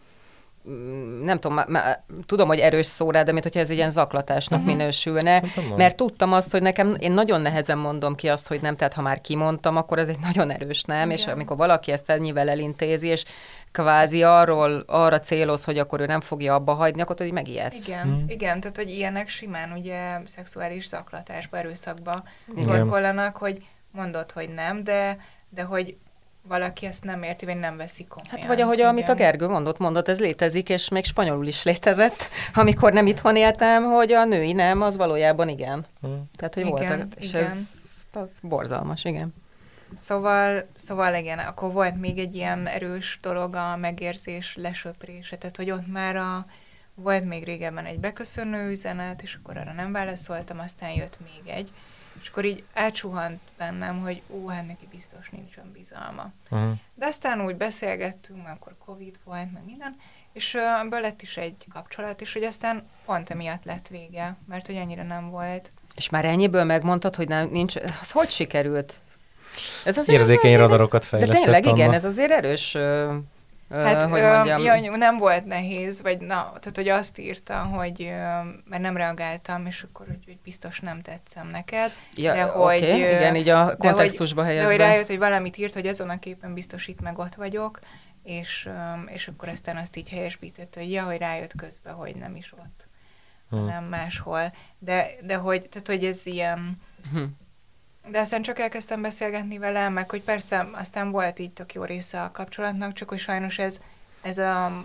[SPEAKER 3] nem tudom, má- má- tudom, hogy erős szó rá, de mint hogyha ez egy ilyen zaklatásnak
[SPEAKER 5] Mhm.
[SPEAKER 3] minősülne,
[SPEAKER 4] Szerintem
[SPEAKER 3] mert tudtam azt, hogy nekem, én nagyon nehezen mondom ki azt, hogy nem, tehát ha már kimondtam, akkor ez egy nagyon erős nem, és
[SPEAKER 5] Igen.
[SPEAKER 3] amikor valaki ezt ennyivel elintézi, és kvázi arról, arra céloz, hogy akkor ő nem fogja abba hagyni, akkor tudod, hogy megijedsz.
[SPEAKER 5] Igen,
[SPEAKER 4] Mhm.
[SPEAKER 5] igen, tehát hogy ilyenek simán ugye szexuális zaklatásba, erőszakba torkollanak, hogy mondod, hogy nem, de, de hogy valaki ezt nem érti, vagy nem veszi komolyan.
[SPEAKER 3] Hát vagy ahogy amit a
[SPEAKER 5] Igen.
[SPEAKER 3] Gergő mondott, mondott, ez létezik, és még spanyolul is létezett, amikor nem itthon éltem, hogy a női nem, az valójában igen.
[SPEAKER 4] Hm.
[SPEAKER 3] Tehát, hogy
[SPEAKER 5] Igen,
[SPEAKER 3] voltak, és
[SPEAKER 5] igen.
[SPEAKER 3] ez, ez borzalmas, igen.
[SPEAKER 5] Szóval, szóval igen, akkor volt még egy ilyen erős dolog a megérzés lesöprése, tehát hogy ott már a, volt még régebben egy beköszönő üzenet, és akkor arra nem válaszoltam, aztán jött még egy, és akkor így elcsuhant bennem, hogy ó, hát neki biztos nincs önbizalma.
[SPEAKER 4] Uh-huh.
[SPEAKER 5] De aztán úgy beszélgettünk, mert akkor Covid volt, meg minden, és ebből lett is egy kapcsolat, és hogy aztán pont emiatt lett vége, mert hogy annyira nem volt.
[SPEAKER 3] És már ennyiből megmondtad, hogy nem, nincs, az hogy sikerült? Ez azért,
[SPEAKER 4] Érzékeny
[SPEAKER 3] azért
[SPEAKER 4] radarokat
[SPEAKER 3] De
[SPEAKER 4] fejlesztett
[SPEAKER 3] tényleg, igen,
[SPEAKER 4] Anna.
[SPEAKER 3] ez azért erős,
[SPEAKER 5] Hát,
[SPEAKER 3] hogy mondjam.
[SPEAKER 5] ja, nem volt nehéz, vagy na, tehát hogy azt írta, hogy mert nem reagáltam, és akkor hogy, hogy biztos nem tetszem neked.
[SPEAKER 3] ja,
[SPEAKER 5] de
[SPEAKER 3] oké,
[SPEAKER 5] hogy,
[SPEAKER 3] igen, így a
[SPEAKER 5] de
[SPEAKER 3] kontextusba
[SPEAKER 5] De
[SPEAKER 3] helyezve.
[SPEAKER 5] hogy rájött, hogy valamit írt, hogy azon a képen biztos itt meg ott vagyok, és, és akkor aztán azt így helyesbített, hogy ja, hogy rájött közben, hogy nem is ott. hanem máshol. De, de hogy, tehát, hogy ez ilyen...
[SPEAKER 3] Hm.
[SPEAKER 5] De aztán csak elkezdtem beszélgetni vele, meg hogy persze aztán volt így tök jó része a kapcsolatnak, csak hogy sajnos ez, ez, a,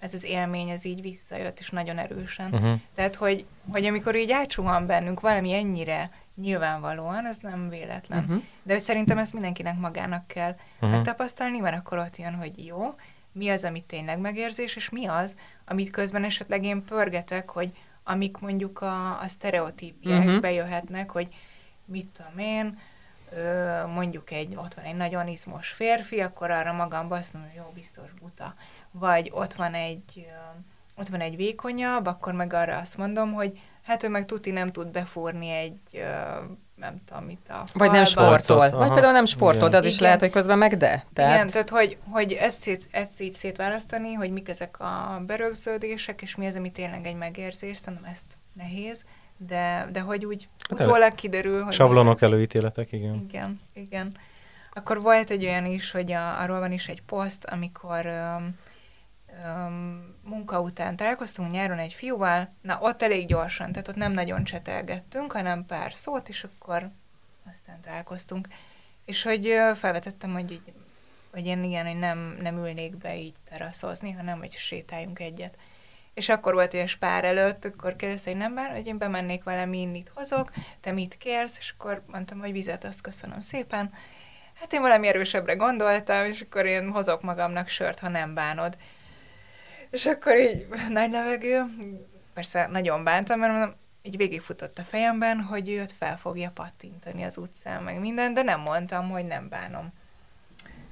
[SPEAKER 5] ez az élmény, ez így visszajött, és nagyon erősen.
[SPEAKER 4] Uh-huh.
[SPEAKER 5] Tehát, hogy, hogy amikor így átsuhan bennünk valami ennyire nyilvánvalóan, ez nem véletlen.
[SPEAKER 3] Uh-huh.
[SPEAKER 5] De hogy szerintem ezt mindenkinek magának kell
[SPEAKER 4] Mhm.
[SPEAKER 5] megtapasztalni, mert akkor ott jön, hogy jó, mi az, amit tényleg megérzés, és mi az, amit közben esetleg én pörgetek, hogy amik mondjuk a, a sztereotípiák uh-huh. bejöhetnek, hogy mit tudom én, mondjuk egy, ott van egy nagyon izmos férfi, akkor arra magamba azt mondom, hogy jó, biztos buta. Vagy ott van egy, ott van egy vékonyabb, akkor meg arra azt mondom, hogy hát ő meg tuti nem tud befúrni egy, nem tudom mit a
[SPEAKER 3] Vagy nem
[SPEAKER 5] falba.
[SPEAKER 3] sportol.
[SPEAKER 4] Harcot,
[SPEAKER 3] Vagy
[SPEAKER 4] aha.
[SPEAKER 3] például nem sportol, de az is
[SPEAKER 5] Igen.
[SPEAKER 3] lehet, hogy közben meg de.
[SPEAKER 5] Tehát... Igen, tehát hogy, hogy ezt, szét, ezt így szétválasztani, hogy mik ezek a berögződések, és mi az, ami tényleg egy megérzés, szerintem ezt nehéz, de, de hogy úgy
[SPEAKER 4] Hát
[SPEAKER 5] utólag kiderül, hogy...
[SPEAKER 4] Sablonok, előítéletek, igen.
[SPEAKER 5] Igen, igen. Akkor volt egy olyan is, hogy a, arról van is egy poszt, amikor um, um, munka után találkoztunk nyáron egy fiúval, na ott elég gyorsan, tehát ott nem nagyon csetelgettünk, hanem pár szót, és akkor aztán találkoztunk. És hogy ö, felvetettem, hogy, így, hogy én igen, hogy nem, nem ülnék be így teraszozni, hanem hogy sétáljunk egyet. És akkor volt, hogy a spár előtt, akkor kérdezte, hogy nem hogy én bemennék vele, mi innit hozok, te mit kérsz, és akkor mondtam, hogy vizet, azt köszönöm szépen. Hát én valami erősebbre gondoltam, és akkor én hozok magamnak sört, ha nem bánod. És akkor így nagy levegő, persze nagyon bántam, mert mondom, így végigfutott a fejemben, hogy ő ott fel fogja pattintani az utcán, meg minden, de nem mondtam, hogy nem bánom.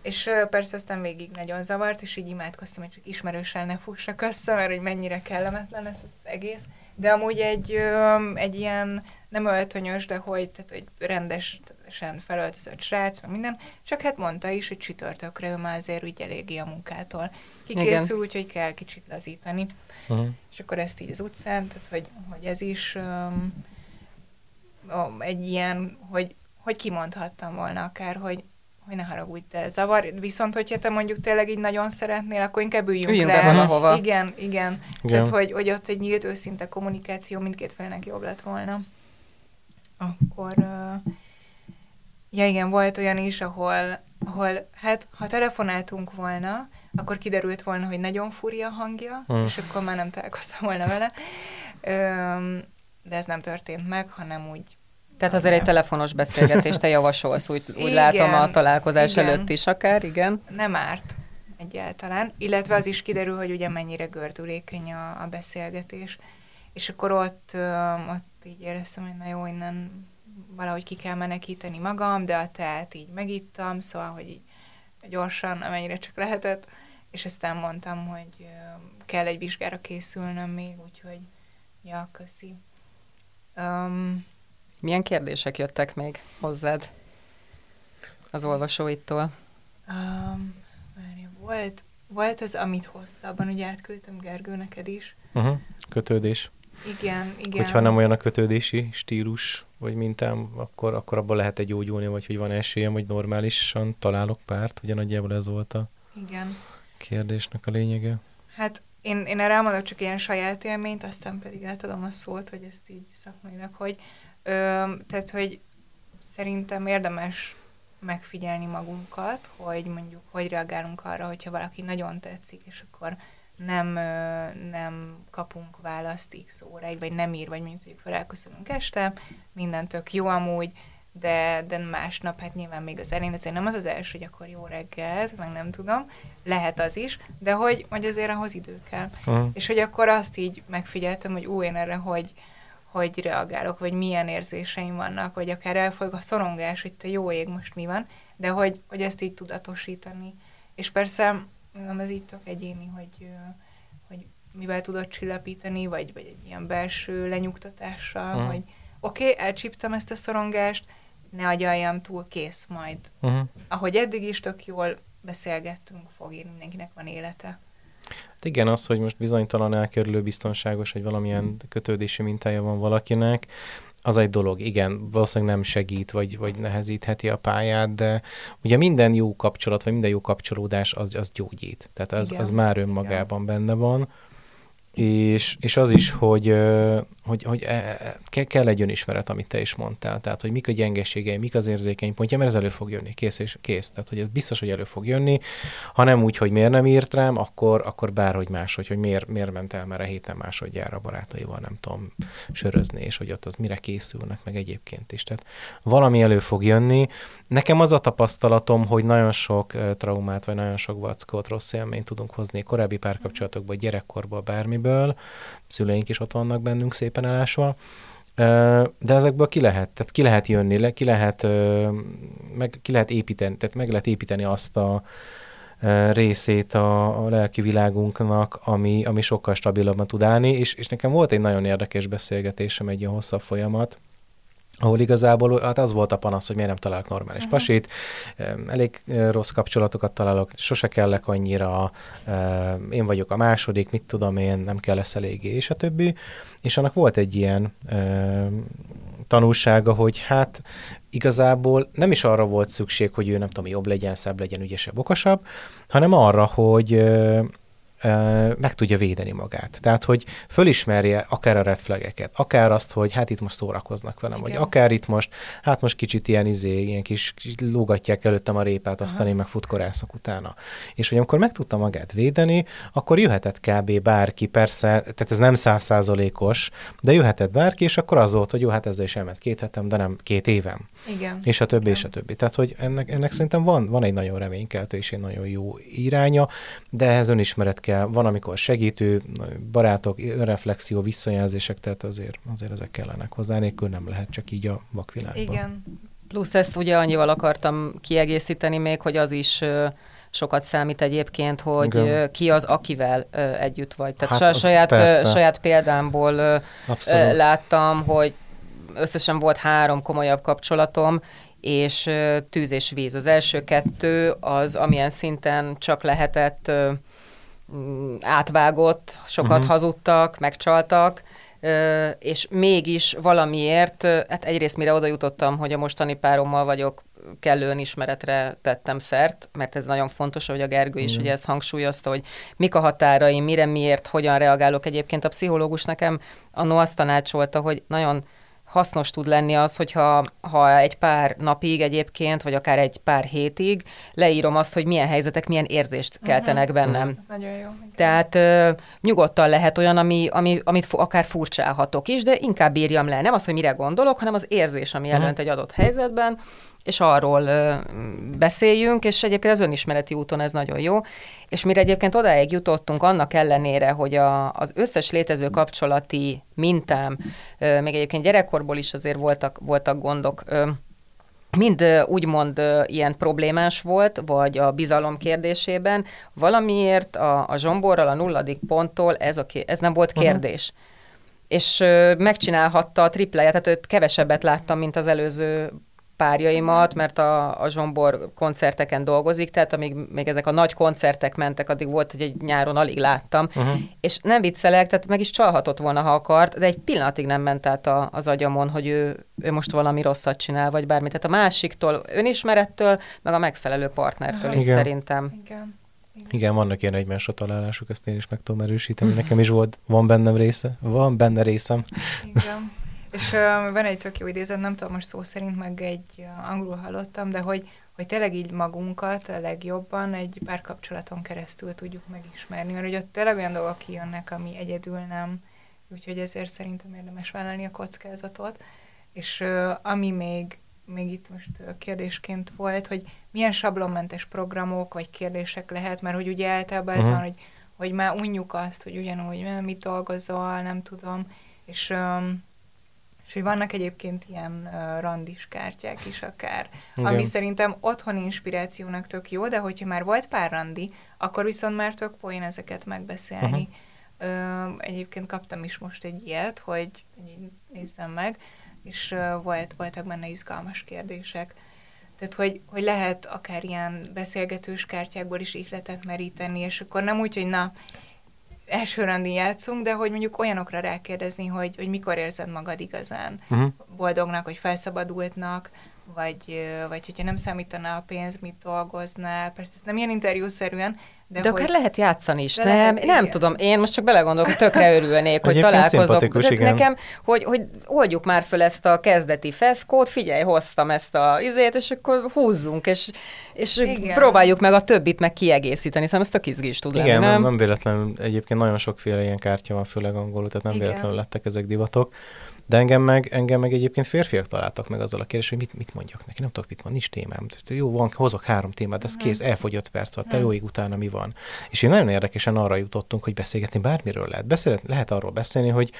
[SPEAKER 5] És persze aztán végig nagyon zavart, és így imádkoztam, hogy csak ismerősen ne fussak össze, mert hogy mennyire kellemetlen lesz ez az egész. De amúgy egy, egy ilyen nem öltönyös, de hogy, tehát, hogy rendesen felöltözött srác, meg minden, csak hát mondta is, hogy csütörtökre ő már azért úgy eléggé a munkától kikészül, úgyhogy kell kicsit lazítani.
[SPEAKER 4] Uh-huh.
[SPEAKER 5] És akkor ezt így az utcán, tehát hogy, hogy ez is um, egy ilyen, hogy, hogy kimondhattam volna akár, hogy, hogy ne haragudj, de zavar. Viszont, hogyha te mondjuk tényleg így nagyon szeretnél, akkor inkább üljünk,
[SPEAKER 3] Üljünk
[SPEAKER 5] le.
[SPEAKER 3] valahova.
[SPEAKER 5] Igen, igen. igen. Tehát, hogy, hogy ott egy nyílt, őszinte kommunikáció mindkét félnek jobb lett volna. Akkor, uh, ja igen, volt olyan is, ahol, ahol hát, ha telefonáltunk volna, akkor kiderült volna, hogy nagyon fúria a hangja,
[SPEAKER 4] Hmm.
[SPEAKER 5] és akkor már nem találkoztam volna vele. Öm, de ez nem történt meg, hanem úgy
[SPEAKER 3] Tehát azért egy telefonos beszélgetést te javasolsz, úgy, úgy
[SPEAKER 5] Igen,
[SPEAKER 3] látom a találkozás
[SPEAKER 5] igen.
[SPEAKER 3] előtt is akár, igen.
[SPEAKER 5] nem árt egyáltalán, illetve az is kiderül, hogy ugye mennyire gördülékeny a, a beszélgetés. És akkor ott, ott így éreztem, hogy na jó, innen valahogy ki kell menekíteni magam, de a teát így megittam, szóval, hogy így gyorsan, amennyire csak lehetett, és aztán mondtam, hogy kell egy vizsgára készülnöm még, úgyhogy ja, köszi. Um,
[SPEAKER 3] Milyen kérdések jöttek még hozzád az olvasóitól?
[SPEAKER 5] Um, volt, volt az, amit hosszabban ugye átküldtem Gergő neked is.
[SPEAKER 4] Uh-huh. Kötődés.
[SPEAKER 5] Igen, igen.
[SPEAKER 4] Hogyha nem olyan a kötődési stílus, vagy mintám, akkor, akkor abból lehet egy gyógyulni, vagy hogy van esélyem, hogy normálisan találok párt. Ugye nagyjából ez volt a
[SPEAKER 5] Igen.
[SPEAKER 4] kérdésnek a lényege.
[SPEAKER 5] Hát én, én erre elmondok csak ilyen saját élményt, aztán pedig átadom a szót, hogy ezt így szakmailag, hogy ö, tehát, hogy szerintem érdemes megfigyelni magunkat, hogy mondjuk hogy reagálunk arra, hogyha valaki nagyon tetszik, és akkor nem, nem kapunk választ x óráig, vagy nem ír, vagy mondjuk felelköszönünk este, minden tök jó amúgy, de, de másnap, hát nyilván még az elején, azért nem az az első, hogy akkor jó reggelt, meg nem tudom, lehet az is, de hogy, hogy azért ahhoz idő kell.
[SPEAKER 4] Uh-huh.
[SPEAKER 5] És hogy akkor azt így megfigyeltem, hogy ú, én erre hogy, hogy reagálok, vagy milyen érzéseim vannak, vagy akár elfolyik a szorongás, hogy te jó ég, most mi van, de hogy, hogy ezt így tudatosítani. És persze, nem ez így tök egyéni, hogy, hogy mivel tudod csillapítani, vagy, vagy egy ilyen belső lenyugtatással,
[SPEAKER 4] Mhm.
[SPEAKER 5] hogy oké, okay, elcsíptem ezt a szorongást, ne agyaljam túl, kész majd.
[SPEAKER 4] Uh-huh.
[SPEAKER 5] Ahogy eddig is tök jól beszélgettünk, fog írni, mindenkinek van élete.
[SPEAKER 4] Hát igen, az, hogy most bizonytalan elkerülő biztonságos, hogy valamilyen kötődési mintája van valakinek, az egy dolog, igen, valószínűleg nem segít, vagy, vagy nehezítheti a pályát, de ugye minden jó kapcsolat, vagy minden jó kapcsolódás az, az gyógyít. Tehát az,
[SPEAKER 5] Igen,
[SPEAKER 4] az már önmagában benne van. És, és az is, hogy, hogy, hogy e, e, ke- kell egy önismeret, amit te is mondtál. Tehát, hogy mik a gyengeségei, mik az érzékeny pontja, mert ez elő fog jönni, kész és kész. Tehát, hogy ez biztos, hogy elő fog jönni. Ha nem úgy, hogy miért nem írt rám, akkor, akkor bárhogy máshogy, hogy miért, miért ment el már a héten másodjára barátaival, nem tudom, sörözni, és hogy ott az mire készülnek, meg egyébként is. Tehát valami elő fog jönni. Nekem az a tapasztalatom, hogy nagyon sok uh, traumát, vagy nagyon sok vackot, rossz élményt tudunk hozni korábbi párkapcsolatokból, gyerekkorból, bármiből. Szüleink is ott vannak bennünk szépen elásva. De ezekből ki lehet, tehát ki lehet jönni, ki lehet, meg, ki lehet építeni, tehát meg lehet építeni azt a részét a, a lelki világunknak, ami, ami sokkal stabilabban tud állni, és, és nekem volt egy nagyon érdekes beszélgetésem, egy ilyen hosszabb folyamat, ahol igazából hát az volt a panasz, hogy miért nem találok normális uh-huh. pasit, elég rossz kapcsolatokat találok, sose kellek annyira, én vagyok a második, mit tudom én, nem kell lesz eléggé, és a többi. És annak volt egy ilyen tanulsága, hogy hát igazából nem is arra volt szükség, hogy ő nem tudom, jobb legyen, szebb legyen, ügyesebb, okosabb, hanem arra, hogy meg tudja védeni magát. Tehát, hogy fölismerje akár a red flageket, akár azt, hogy hát itt most szórakoznak velem, Igen. vagy akár itt most, hát most kicsit ilyen izé, ilyen kis, kis lógatják előttem a répát, aztán Aha. én meg futkorászok utána. És hogy amikor meg tudta magát védeni, akkor jöhetett kb. bárki, persze, tehát ez nem százszázalékos, de jöhetett bárki, és akkor az volt, hogy jó, hát ezzel is elment két hetem, de nem két évem.
[SPEAKER 5] Igen.
[SPEAKER 4] És a többi, Igen. és a többi. Tehát, hogy ennek, ennek szerintem van, van egy nagyon reménykeltő és egy nagyon jó iránya, de ehhez önismeret kell, van, amikor segítő, barátok, önreflexió, visszajelzések, tehát azért, azért ezek kellenek hozzá, nélkül nem lehet csak így a vakvilágban.
[SPEAKER 5] Igen.
[SPEAKER 3] Plusz ezt ugye annyival akartam kiegészíteni még, hogy az is sokat számít egyébként, hogy Igen. ki az, akivel együtt vagy. Tehát hát saját, saját példámból Abszolút. láttam, hogy összesen volt három komolyabb kapcsolatom, és tűz és víz. Az első kettő az, amilyen szinten csak lehetett átvágott, sokat uh-huh. hazudtak, megcsaltak, és mégis valamiért, hát egyrészt mire oda jutottam, hogy a mostani párommal vagyok, kellően ismeretre tettem szert, mert ez nagyon fontos, hogy a Gergő is uh-huh. ugye ezt hangsúlyozta, hogy mik a határaim, mire, miért, hogyan reagálok. Egyébként a pszichológus nekem annó azt tanácsolta, hogy nagyon hasznos tud lenni az, hogyha ha egy pár napig egyébként, vagy akár egy pár hétig leírom azt, hogy milyen helyzetek, milyen érzést mhm. keltenek uh-huh. bennem.
[SPEAKER 5] Ez nagyon jó.
[SPEAKER 3] Tehát ö, nyugodtan lehet olyan, ami, ami, amit f- akár furcsálhatok is, de inkább írjam le. Nem az, hogy mire gondolok, hanem az érzés, ami uh-huh. jelent egy adott helyzetben, és arról beszéljünk, és egyébként az önismereti úton ez nagyon jó. És mire egyébként odáig jutottunk, annak ellenére, hogy a, az összes létező kapcsolati mintám, még egyébként gyerekkorból is azért voltak, voltak gondok, mind úgymond ilyen problémás volt, vagy a bizalom kérdésében, valamiért a, a zsomborral, a nulladik ponttól ez, a, ez nem volt kérdés. Uh-huh. És megcsinálhatta a tripláját, tehát őt kevesebbet láttam, mint az előző párjaimat, mert a, a Zsombor koncerteken dolgozik, tehát amíg még ezek a nagy koncertek mentek, addig volt, hogy egy nyáron alig láttam, uh-huh. és nem viccelek, tehát meg is csalhatott volna, ha akart, de egy pillanatig nem ment át a, az agyamon, hogy ő, ő most valami rosszat csinál, vagy bármi. Tehát a másiktól, önismerettől, meg a megfelelő partnertől uh-huh. is Igen. szerintem.
[SPEAKER 5] Igen.
[SPEAKER 4] Igen, vannak ilyen egymásra találások, ezt én is meg tudom erősíteni. Nekem is volt, van bennem része, van benne részem.
[SPEAKER 5] Igen. És uh, van egy tök jó idézet, nem tudom most szó szerint, meg egy uh, angolul hallottam, de hogy, hogy tényleg így magunkat a legjobban egy párkapcsolaton keresztül tudjuk megismerni, mert hogy ott tényleg olyan dolgok kijönnek, ami egyedül nem, úgyhogy ezért szerintem érdemes vállalni a kockázatot. És uh, ami még, még itt most kérdésként volt, hogy milyen sablonmentes programok vagy kérdések lehet, mert hogy ugye általában ez uh-huh. van, hogy, hogy már unjuk azt, hogy ugyanúgy mit dolgozol, nem tudom, és um, és hogy vannak egyébként ilyen uh, randis kártyák is akár, Igen. ami szerintem otthoni inspirációnak tök jó, de hogyha már volt pár randi, akkor viszont már tök poén ezeket megbeszélni. Uh-huh. Uh, egyébként kaptam is most egy ilyet, hogy nézzem meg, és uh, volt, voltak benne izgalmas kérdések. Tehát, hogy, hogy lehet akár ilyen beszélgetős kártyákból is ihletet meríteni, és akkor nem úgy, hogy na, elsőrandi játszunk, de hogy mondjuk olyanokra rákérdezni, hogy, hogy mikor érzed magad igazán uh-huh. boldognak, hogy felszabadultnak, vagy, vagy hogyha nem számítana a pénz, mit dolgoznál. Persze ez nem ilyen interjúszerűen,
[SPEAKER 3] De, de akár lehet játszani is,
[SPEAKER 5] De
[SPEAKER 3] nem?
[SPEAKER 5] lehet,
[SPEAKER 3] nem
[SPEAKER 5] igen.
[SPEAKER 3] tudom, én most csak belegondolok, hogy tökre örülnék, hogy találkozok. De
[SPEAKER 4] igen.
[SPEAKER 3] nekem, hogy, hogy oldjuk már föl ezt a kezdeti feszkót, figyelj, hoztam ezt a izét, és akkor húzzunk, és, és
[SPEAKER 5] Igen.
[SPEAKER 3] próbáljuk meg a többit meg kiegészíteni, szóval ez tök izgis tud
[SPEAKER 4] Igen,
[SPEAKER 3] lenni,
[SPEAKER 4] nem?
[SPEAKER 3] nem?
[SPEAKER 4] nem véletlenül, egyébként nagyon sokféle ilyen kártya van, főleg angolul, tehát nem
[SPEAKER 5] Igen.
[SPEAKER 4] véletlenül lettek ezek divatok. De engem meg, engem meg egyébként férfiak találtak meg azzal a kérdés, hogy mit, mit mondjak neki, nem tudok mit mondani, nincs témám. Jó, van, hozok három témát, ez kész, elfogy öt perc alatt, te jó ég utána mi van. És én nagyon érdekesen arra jutottunk, hogy beszélgetni bármiről lehet. Beszél, lehet arról beszélni, hogy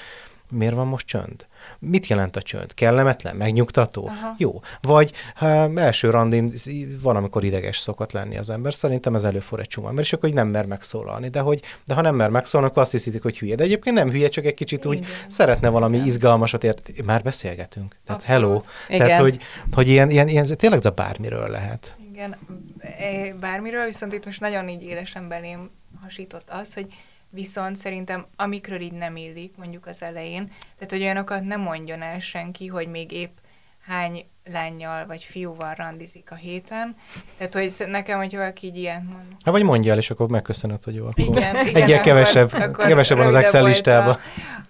[SPEAKER 4] miért van most csönd? Mit jelent a csönd? Kellemetlen? Megnyugtató?
[SPEAKER 5] Aha.
[SPEAKER 4] Jó. Vagy ha első randin van, amikor ideges szokott lenni az ember. Szerintem ez előfordul egy csomó ember, és akkor hogy nem mer megszólalni. De, hogy, de ha nem mer megszólalni, akkor azt hiszik, hogy hülye. De egyébként nem hülye, csak egy kicsit úgy
[SPEAKER 5] Igen.
[SPEAKER 4] szeretne valami
[SPEAKER 5] Igen.
[SPEAKER 4] izgalmasat ért. Már beszélgetünk. Tehát
[SPEAKER 5] Abszolút.
[SPEAKER 4] hello.
[SPEAKER 3] Igen.
[SPEAKER 4] Tehát, hogy, hogy ilyen, ilyen, ilyen, tényleg ez a bármiről lehet.
[SPEAKER 5] Igen, e, bármiről, viszont itt most nagyon így élesen belém hasított az, hogy viszont szerintem amikről így nem illik, mondjuk az elején, tehát hogy olyanokat nem mondjon el senki, hogy még épp hány lányjal vagy fiúval randizik a héten. Tehát, hogy nekem, hogy valaki így ilyet mond.
[SPEAKER 4] Ha vagy mondja el, és akkor megköszönöd, hogy jó. Akkor
[SPEAKER 5] Igen, igen,
[SPEAKER 4] Egy ilyen kevesebb,
[SPEAKER 5] akkor
[SPEAKER 4] kevesebb van az Excel
[SPEAKER 5] volt
[SPEAKER 4] listába.
[SPEAKER 5] A,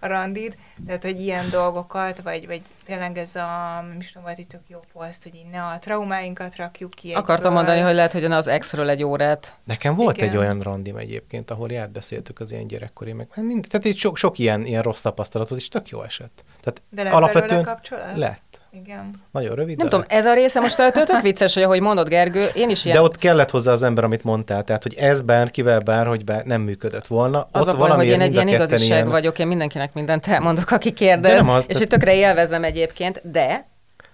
[SPEAKER 5] a randid, tehát, hogy ilyen dolgokat, vagy, vagy tényleg ez a, nem is tudom, volt itt tök jó poszt, hogy így ne a traumáinkat rakjuk ki
[SPEAKER 3] Akartam mondani, hogy lehet, hogy az exről egy órát.
[SPEAKER 4] Nekem volt
[SPEAKER 5] Igen.
[SPEAKER 4] egy olyan randim egyébként, ahol átbeszéltük az ilyen gyerekkori, meg hát mind, tehát itt sok, sok ilyen, ilyen rossz tapasztalatot, és tök jó esett. Tehát
[SPEAKER 5] De lett
[SPEAKER 4] alapvetően
[SPEAKER 5] kapcsolat?
[SPEAKER 4] lett.
[SPEAKER 5] Igen.
[SPEAKER 4] Nagyon rövid.
[SPEAKER 3] Nem tudom, ez a része most tök vicces, hogy ahogy mondod, Gergő, én is ilyen...
[SPEAKER 4] De ott kellett hozzá az ember, amit mondtál, tehát hogy ez bárkivel bárhogy bár nem működött volna.
[SPEAKER 3] Az
[SPEAKER 4] ott
[SPEAKER 3] a baj, hogy én egy ilyen igaziság
[SPEAKER 4] ilyen-
[SPEAKER 3] vagyok, én mindenkinek mindent elmondok, aki kérdez,
[SPEAKER 4] De nem az,
[SPEAKER 3] és
[SPEAKER 4] tehát-
[SPEAKER 3] hogy tökre élvezem egyébként, de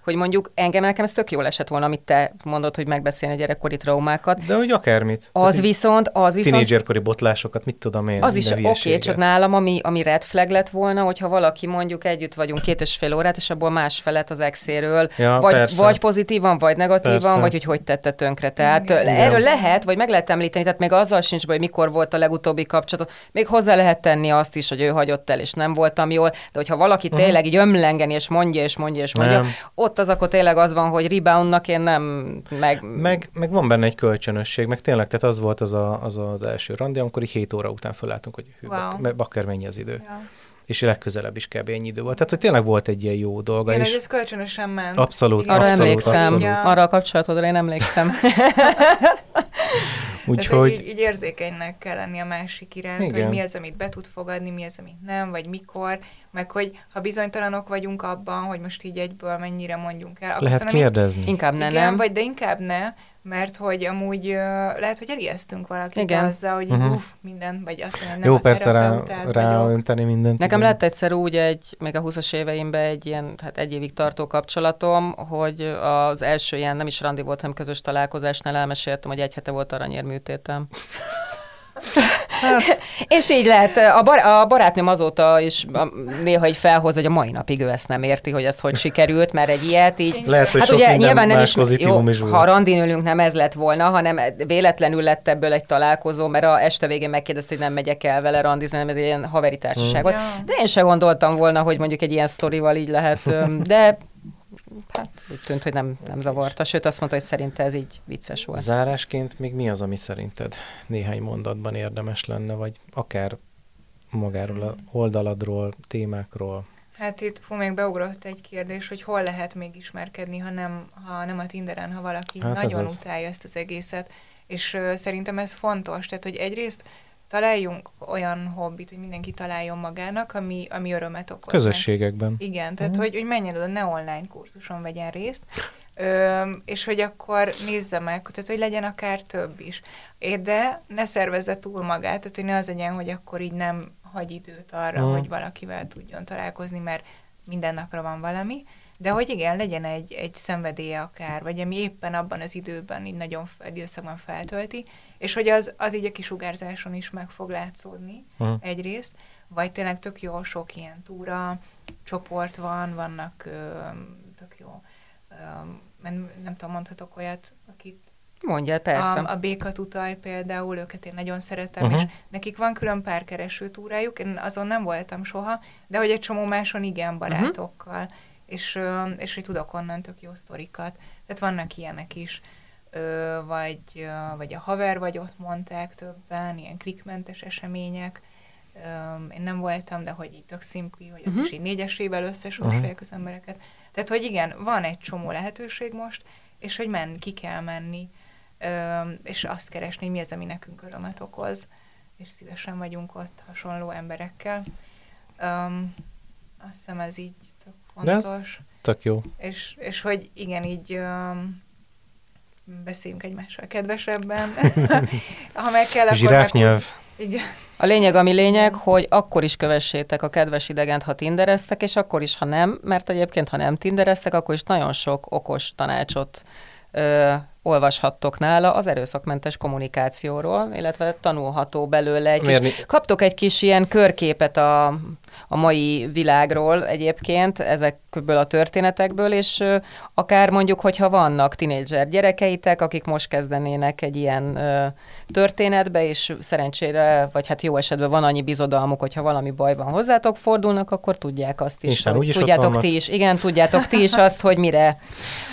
[SPEAKER 3] hogy mondjuk engem nekem ez tök jól esett volna, amit te mondod, hogy megbeszélni a gyerekkori traumákat.
[SPEAKER 4] De hogy akármit.
[SPEAKER 3] Az viszont, az viszont
[SPEAKER 4] Tínédzserkori botlásokat, mit tudom én.
[SPEAKER 3] az is oké, okay, csak nálam, ami, ami red flag lett volna, hogyha valaki mondjuk együtt vagyunk két és fél órát, és abból más felet az exéről,
[SPEAKER 4] Ja,
[SPEAKER 3] vagy,
[SPEAKER 4] persze.
[SPEAKER 3] vagy pozitívan, vagy negatívan,
[SPEAKER 4] Persze.
[SPEAKER 3] vagy hogy hogy tette tönkre. Tehát
[SPEAKER 5] Igen.
[SPEAKER 3] erről lehet, vagy meg lehet említeni, tehát még azzal sincs baj, hogy mikor volt a legutóbbi kapcsolatot. Még hozzá lehet tenni azt is, hogy ő hagyott el, és nem voltam jól, de hogyha valaki uh-huh. tényleg így ömlengeni, és mondja, és mondja, és mondja,
[SPEAKER 4] Nem.
[SPEAKER 3] ott az akkor tényleg az van, hogy reboundnak én nem meg...
[SPEAKER 4] Meg, meg van benne egy kölcsönösség, meg tényleg, tehát az volt az a, az, az első randi, amikor így 7 óra után fölálltunk, hogy hű,
[SPEAKER 5] wow.
[SPEAKER 4] bakker mennyi az idő.
[SPEAKER 5] Ja.
[SPEAKER 4] És legközelebb is kb. ennyi idő volt. Tehát, hogy tényleg volt egy ilyen jó dolga is.
[SPEAKER 5] hogy ez kölcsönösen ment.
[SPEAKER 4] Abszolút,
[SPEAKER 5] Igen,
[SPEAKER 3] Arra
[SPEAKER 4] abszolút,
[SPEAKER 3] emlékszem,
[SPEAKER 4] abszolút.
[SPEAKER 5] Ja.
[SPEAKER 3] arra a kapcsolatodra én emlékszem.
[SPEAKER 5] Tehát, hogy így,
[SPEAKER 4] Úgyhogy
[SPEAKER 5] így érzékenynek kell lenni a másik iránt,
[SPEAKER 4] Igen.
[SPEAKER 5] hogy mi az, amit be tud fogadni, mi az, amit nem, vagy mikor, meg hogy ha bizonytalanok vagyunk abban, hogy most így egyből mennyire mondjunk el, akkor
[SPEAKER 4] lehet
[SPEAKER 5] így-
[SPEAKER 4] kérdezni.
[SPEAKER 3] Inkább ne,
[SPEAKER 5] igen,
[SPEAKER 3] nem.
[SPEAKER 5] vagy de inkább ne, mert hogy amúgy ö, lehet, hogy elijesztünk valakit
[SPEAKER 3] Igen.
[SPEAKER 5] azzal, hogy uh-huh. uff, minden, vagy azt mondja, nem
[SPEAKER 4] Jó, persze rá,
[SPEAKER 5] terapeutát
[SPEAKER 4] rá
[SPEAKER 5] vagyok.
[SPEAKER 4] önteni mindent.
[SPEAKER 3] Nekem
[SPEAKER 4] igen.
[SPEAKER 3] lett egyszer úgy egy, még a 20-as éveimben egy ilyen, hát egy évig tartó kapcsolatom, hogy az első ilyen, nem is randi volt, hanem közös találkozásnál elmeséltem, hogy egy hete volt aranyérműtétem.
[SPEAKER 4] Hát-
[SPEAKER 3] És így lehet, a, bar, a barátnőm azóta is a- néha így felhoz, hogy a mai napig ő ezt nem érti, hogy ez hogy sikerült, mert egy ilyet így...
[SPEAKER 4] Lehet, hogy
[SPEAKER 3] hát
[SPEAKER 4] sok
[SPEAKER 3] ugye nyilván nem is, jó,
[SPEAKER 4] is volt.
[SPEAKER 3] ha randin ülünk, nem ez lett volna, hanem véletlenül lett ebből egy találkozó, mert a este végén megkérdezte, hogy nem megyek el vele randizni, hanem ez egy ilyen haveri társaság volt.
[SPEAKER 5] Ja.
[SPEAKER 3] De én se gondoltam volna, hogy mondjuk egy ilyen sztorival így lehet, de hát úgy tűnt, hogy nem, nem zavarta. Sőt, azt mondta, hogy szerinte ez így vicces volt.
[SPEAKER 4] Zárásként még mi az, ami szerinted néhány mondatban érdemes lenne, vagy akár magáról a oldaladról, témákról?
[SPEAKER 5] Hát itt fú, még beugrott egy kérdés, hogy hol lehet még ismerkedni, ha nem, ha nem a Tinderen, ha valaki
[SPEAKER 4] Hát
[SPEAKER 5] nagyon
[SPEAKER 4] az.
[SPEAKER 5] utálja ezt az egészet. És ö, szerintem ez fontos, tehát hogy egyrészt találjunk olyan hobbit, hogy mindenki találjon magának, ami, ami örömet okoz.
[SPEAKER 4] Közösségekben.
[SPEAKER 5] Igen, tehát
[SPEAKER 4] Mhm.
[SPEAKER 5] hogy, hogy menjen oda, ne online kurzuson vegyen részt, Ö, és hogy akkor nézze meg, tehát hogy legyen akár több is. É, De ne szervezze túl magát, tehát hogy ne az legyen, hogy akkor így nem hagy időt arra,
[SPEAKER 4] Mhm.
[SPEAKER 5] hogy valakivel tudjon találkozni, mert minden napra van valami, de hogy igen, legyen egy, egy szenvedélye akár, vagy ami éppen abban az időben így nagyon időszakban feltölti, és hogy az, az így a kisugárzáson is meg fog látszódni
[SPEAKER 4] Mhm.
[SPEAKER 5] egyrészt, vagy tényleg tök jó sok ilyen túra, csoport van, vannak ö, tök jó, ö, nem, nem tudom, mondhatok olyat, akit
[SPEAKER 3] Mondjál, persze.
[SPEAKER 5] a, a békatutaj például, őket én nagyon szeretem,
[SPEAKER 4] Uh-huh.
[SPEAKER 5] uh-huh. és nekik van külön párkereső túrájuk, én azon nem voltam soha, de hogy egy csomó máson igen, barátokkal, uh-huh. És, és hogy tudok onnan tök jó sztorikat. Tehát vannak ilyenek is. vagy, vagy a haver vagy ott mondták többen, ilyen klikmentes események. Én nem voltam, de hogy így tök szimpli, hogy ott
[SPEAKER 3] Mhm.
[SPEAKER 5] is így négyesével összesorsolják az embereket. Tehát, hogy igen, van egy csomó lehetőség most, és hogy men, ki kell menni, és azt keresni, mi az, ami nekünk örömet okoz, és szívesen vagyunk ott hasonló emberekkel. Azt hiszem ez így fontos.
[SPEAKER 4] Tök jó.
[SPEAKER 5] És, és hogy igen, így um, beszéljünk egymással kedvesebben. ha meg kell, akkor
[SPEAKER 4] Zsiráfnyelv.
[SPEAKER 5] meghúz- Igen.
[SPEAKER 3] A lényeg, ami lényeg, hogy akkor is kövessétek a kedves idegent, ha tindereztek, és akkor is, ha nem, mert egyébként, ha nem tindereztek, akkor is nagyon sok okos tanácsot ö, olvashattok nála az erőszakmentes kommunikációról, illetve tanulható belőle egy kis... Kaptok egy kis ilyen körképet a, a mai világról egyébként ezekből a történetekből, és akár mondjuk, hogyha vannak tinédzser gyerekeitek, akik most kezdenének egy ilyen ö, történetbe, és szerencsére, vagy hát jó esetben van annyi bizodalmuk, hogyha valami baj van hozzátok, fordulnak, akkor tudják azt is.
[SPEAKER 4] Isten,
[SPEAKER 3] hogy tudjátok ti is, igen, tudjátok ti is azt, hogy mire,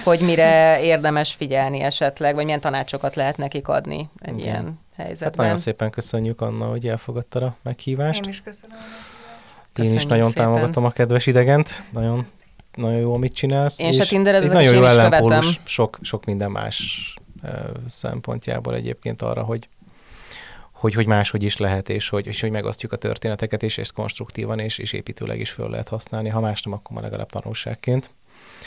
[SPEAKER 3] hogy mire érdemes figyelni esetleg, vagy milyen tanácsokat lehet nekik adni egy
[SPEAKER 4] Igen.
[SPEAKER 3] ilyen
[SPEAKER 4] Hát
[SPEAKER 3] helyzetben.
[SPEAKER 4] nagyon szépen köszönjük, Anna, hogy elfogadtad a meghívást.
[SPEAKER 5] Én is köszönöm. meghívást.
[SPEAKER 4] Én is
[SPEAKER 3] Köszönjük
[SPEAKER 4] nagyon
[SPEAKER 3] szépen.
[SPEAKER 4] támogatom a kedves idegent. Nagyon, nagyon jó, amit csinálsz.
[SPEAKER 3] Én se
[SPEAKER 4] és
[SPEAKER 3] tinderezek,
[SPEAKER 4] egy nagyon
[SPEAKER 3] és
[SPEAKER 4] jó
[SPEAKER 3] én is
[SPEAKER 4] ellenpólus
[SPEAKER 3] követem.
[SPEAKER 4] sok, sok minden más szempontjából egyébként arra, hogy hogy, hogy máshogy is lehet, és hogy, és hogy megosztjuk a történeteket, és ezt konstruktívan és, és építőleg is föl lehet használni. Ha más nem, akkor már legalább tanulságként.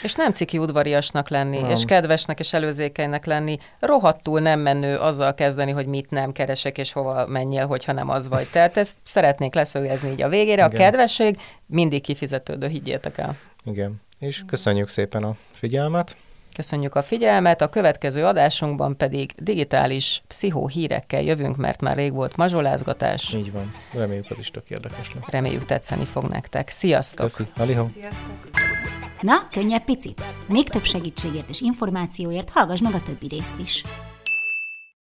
[SPEAKER 3] És nem ciki udvariasnak lenni,
[SPEAKER 4] Nem.
[SPEAKER 3] és kedvesnek és előzékenynek lenni, rohadtul nem menő azzal kezdeni, hogy mit nem keresek, és hova menjél, hogyha nem az vagy. Tehát ezt szeretnék leszögezni így a végére. A
[SPEAKER 4] Igen.
[SPEAKER 3] kedvesség mindig kifizetődő, higgyétek el.
[SPEAKER 4] Igen. És köszönjük szépen a figyelmet.
[SPEAKER 3] Köszönjük a figyelmet, a következő adásunkban pedig digitális pszichóhírekkel jövünk, mert már rég volt mazsolázgatás.
[SPEAKER 4] Így van. Reméljük, az is tök érdekes lesz.
[SPEAKER 3] Reméljük tetszeni fog nektek. Sziasztok!
[SPEAKER 4] Köszi. Aliho.
[SPEAKER 5] Sziasztok!
[SPEAKER 1] Na, könnyebb picit? Még több segítségért és információért hallgass meg a többi részt is.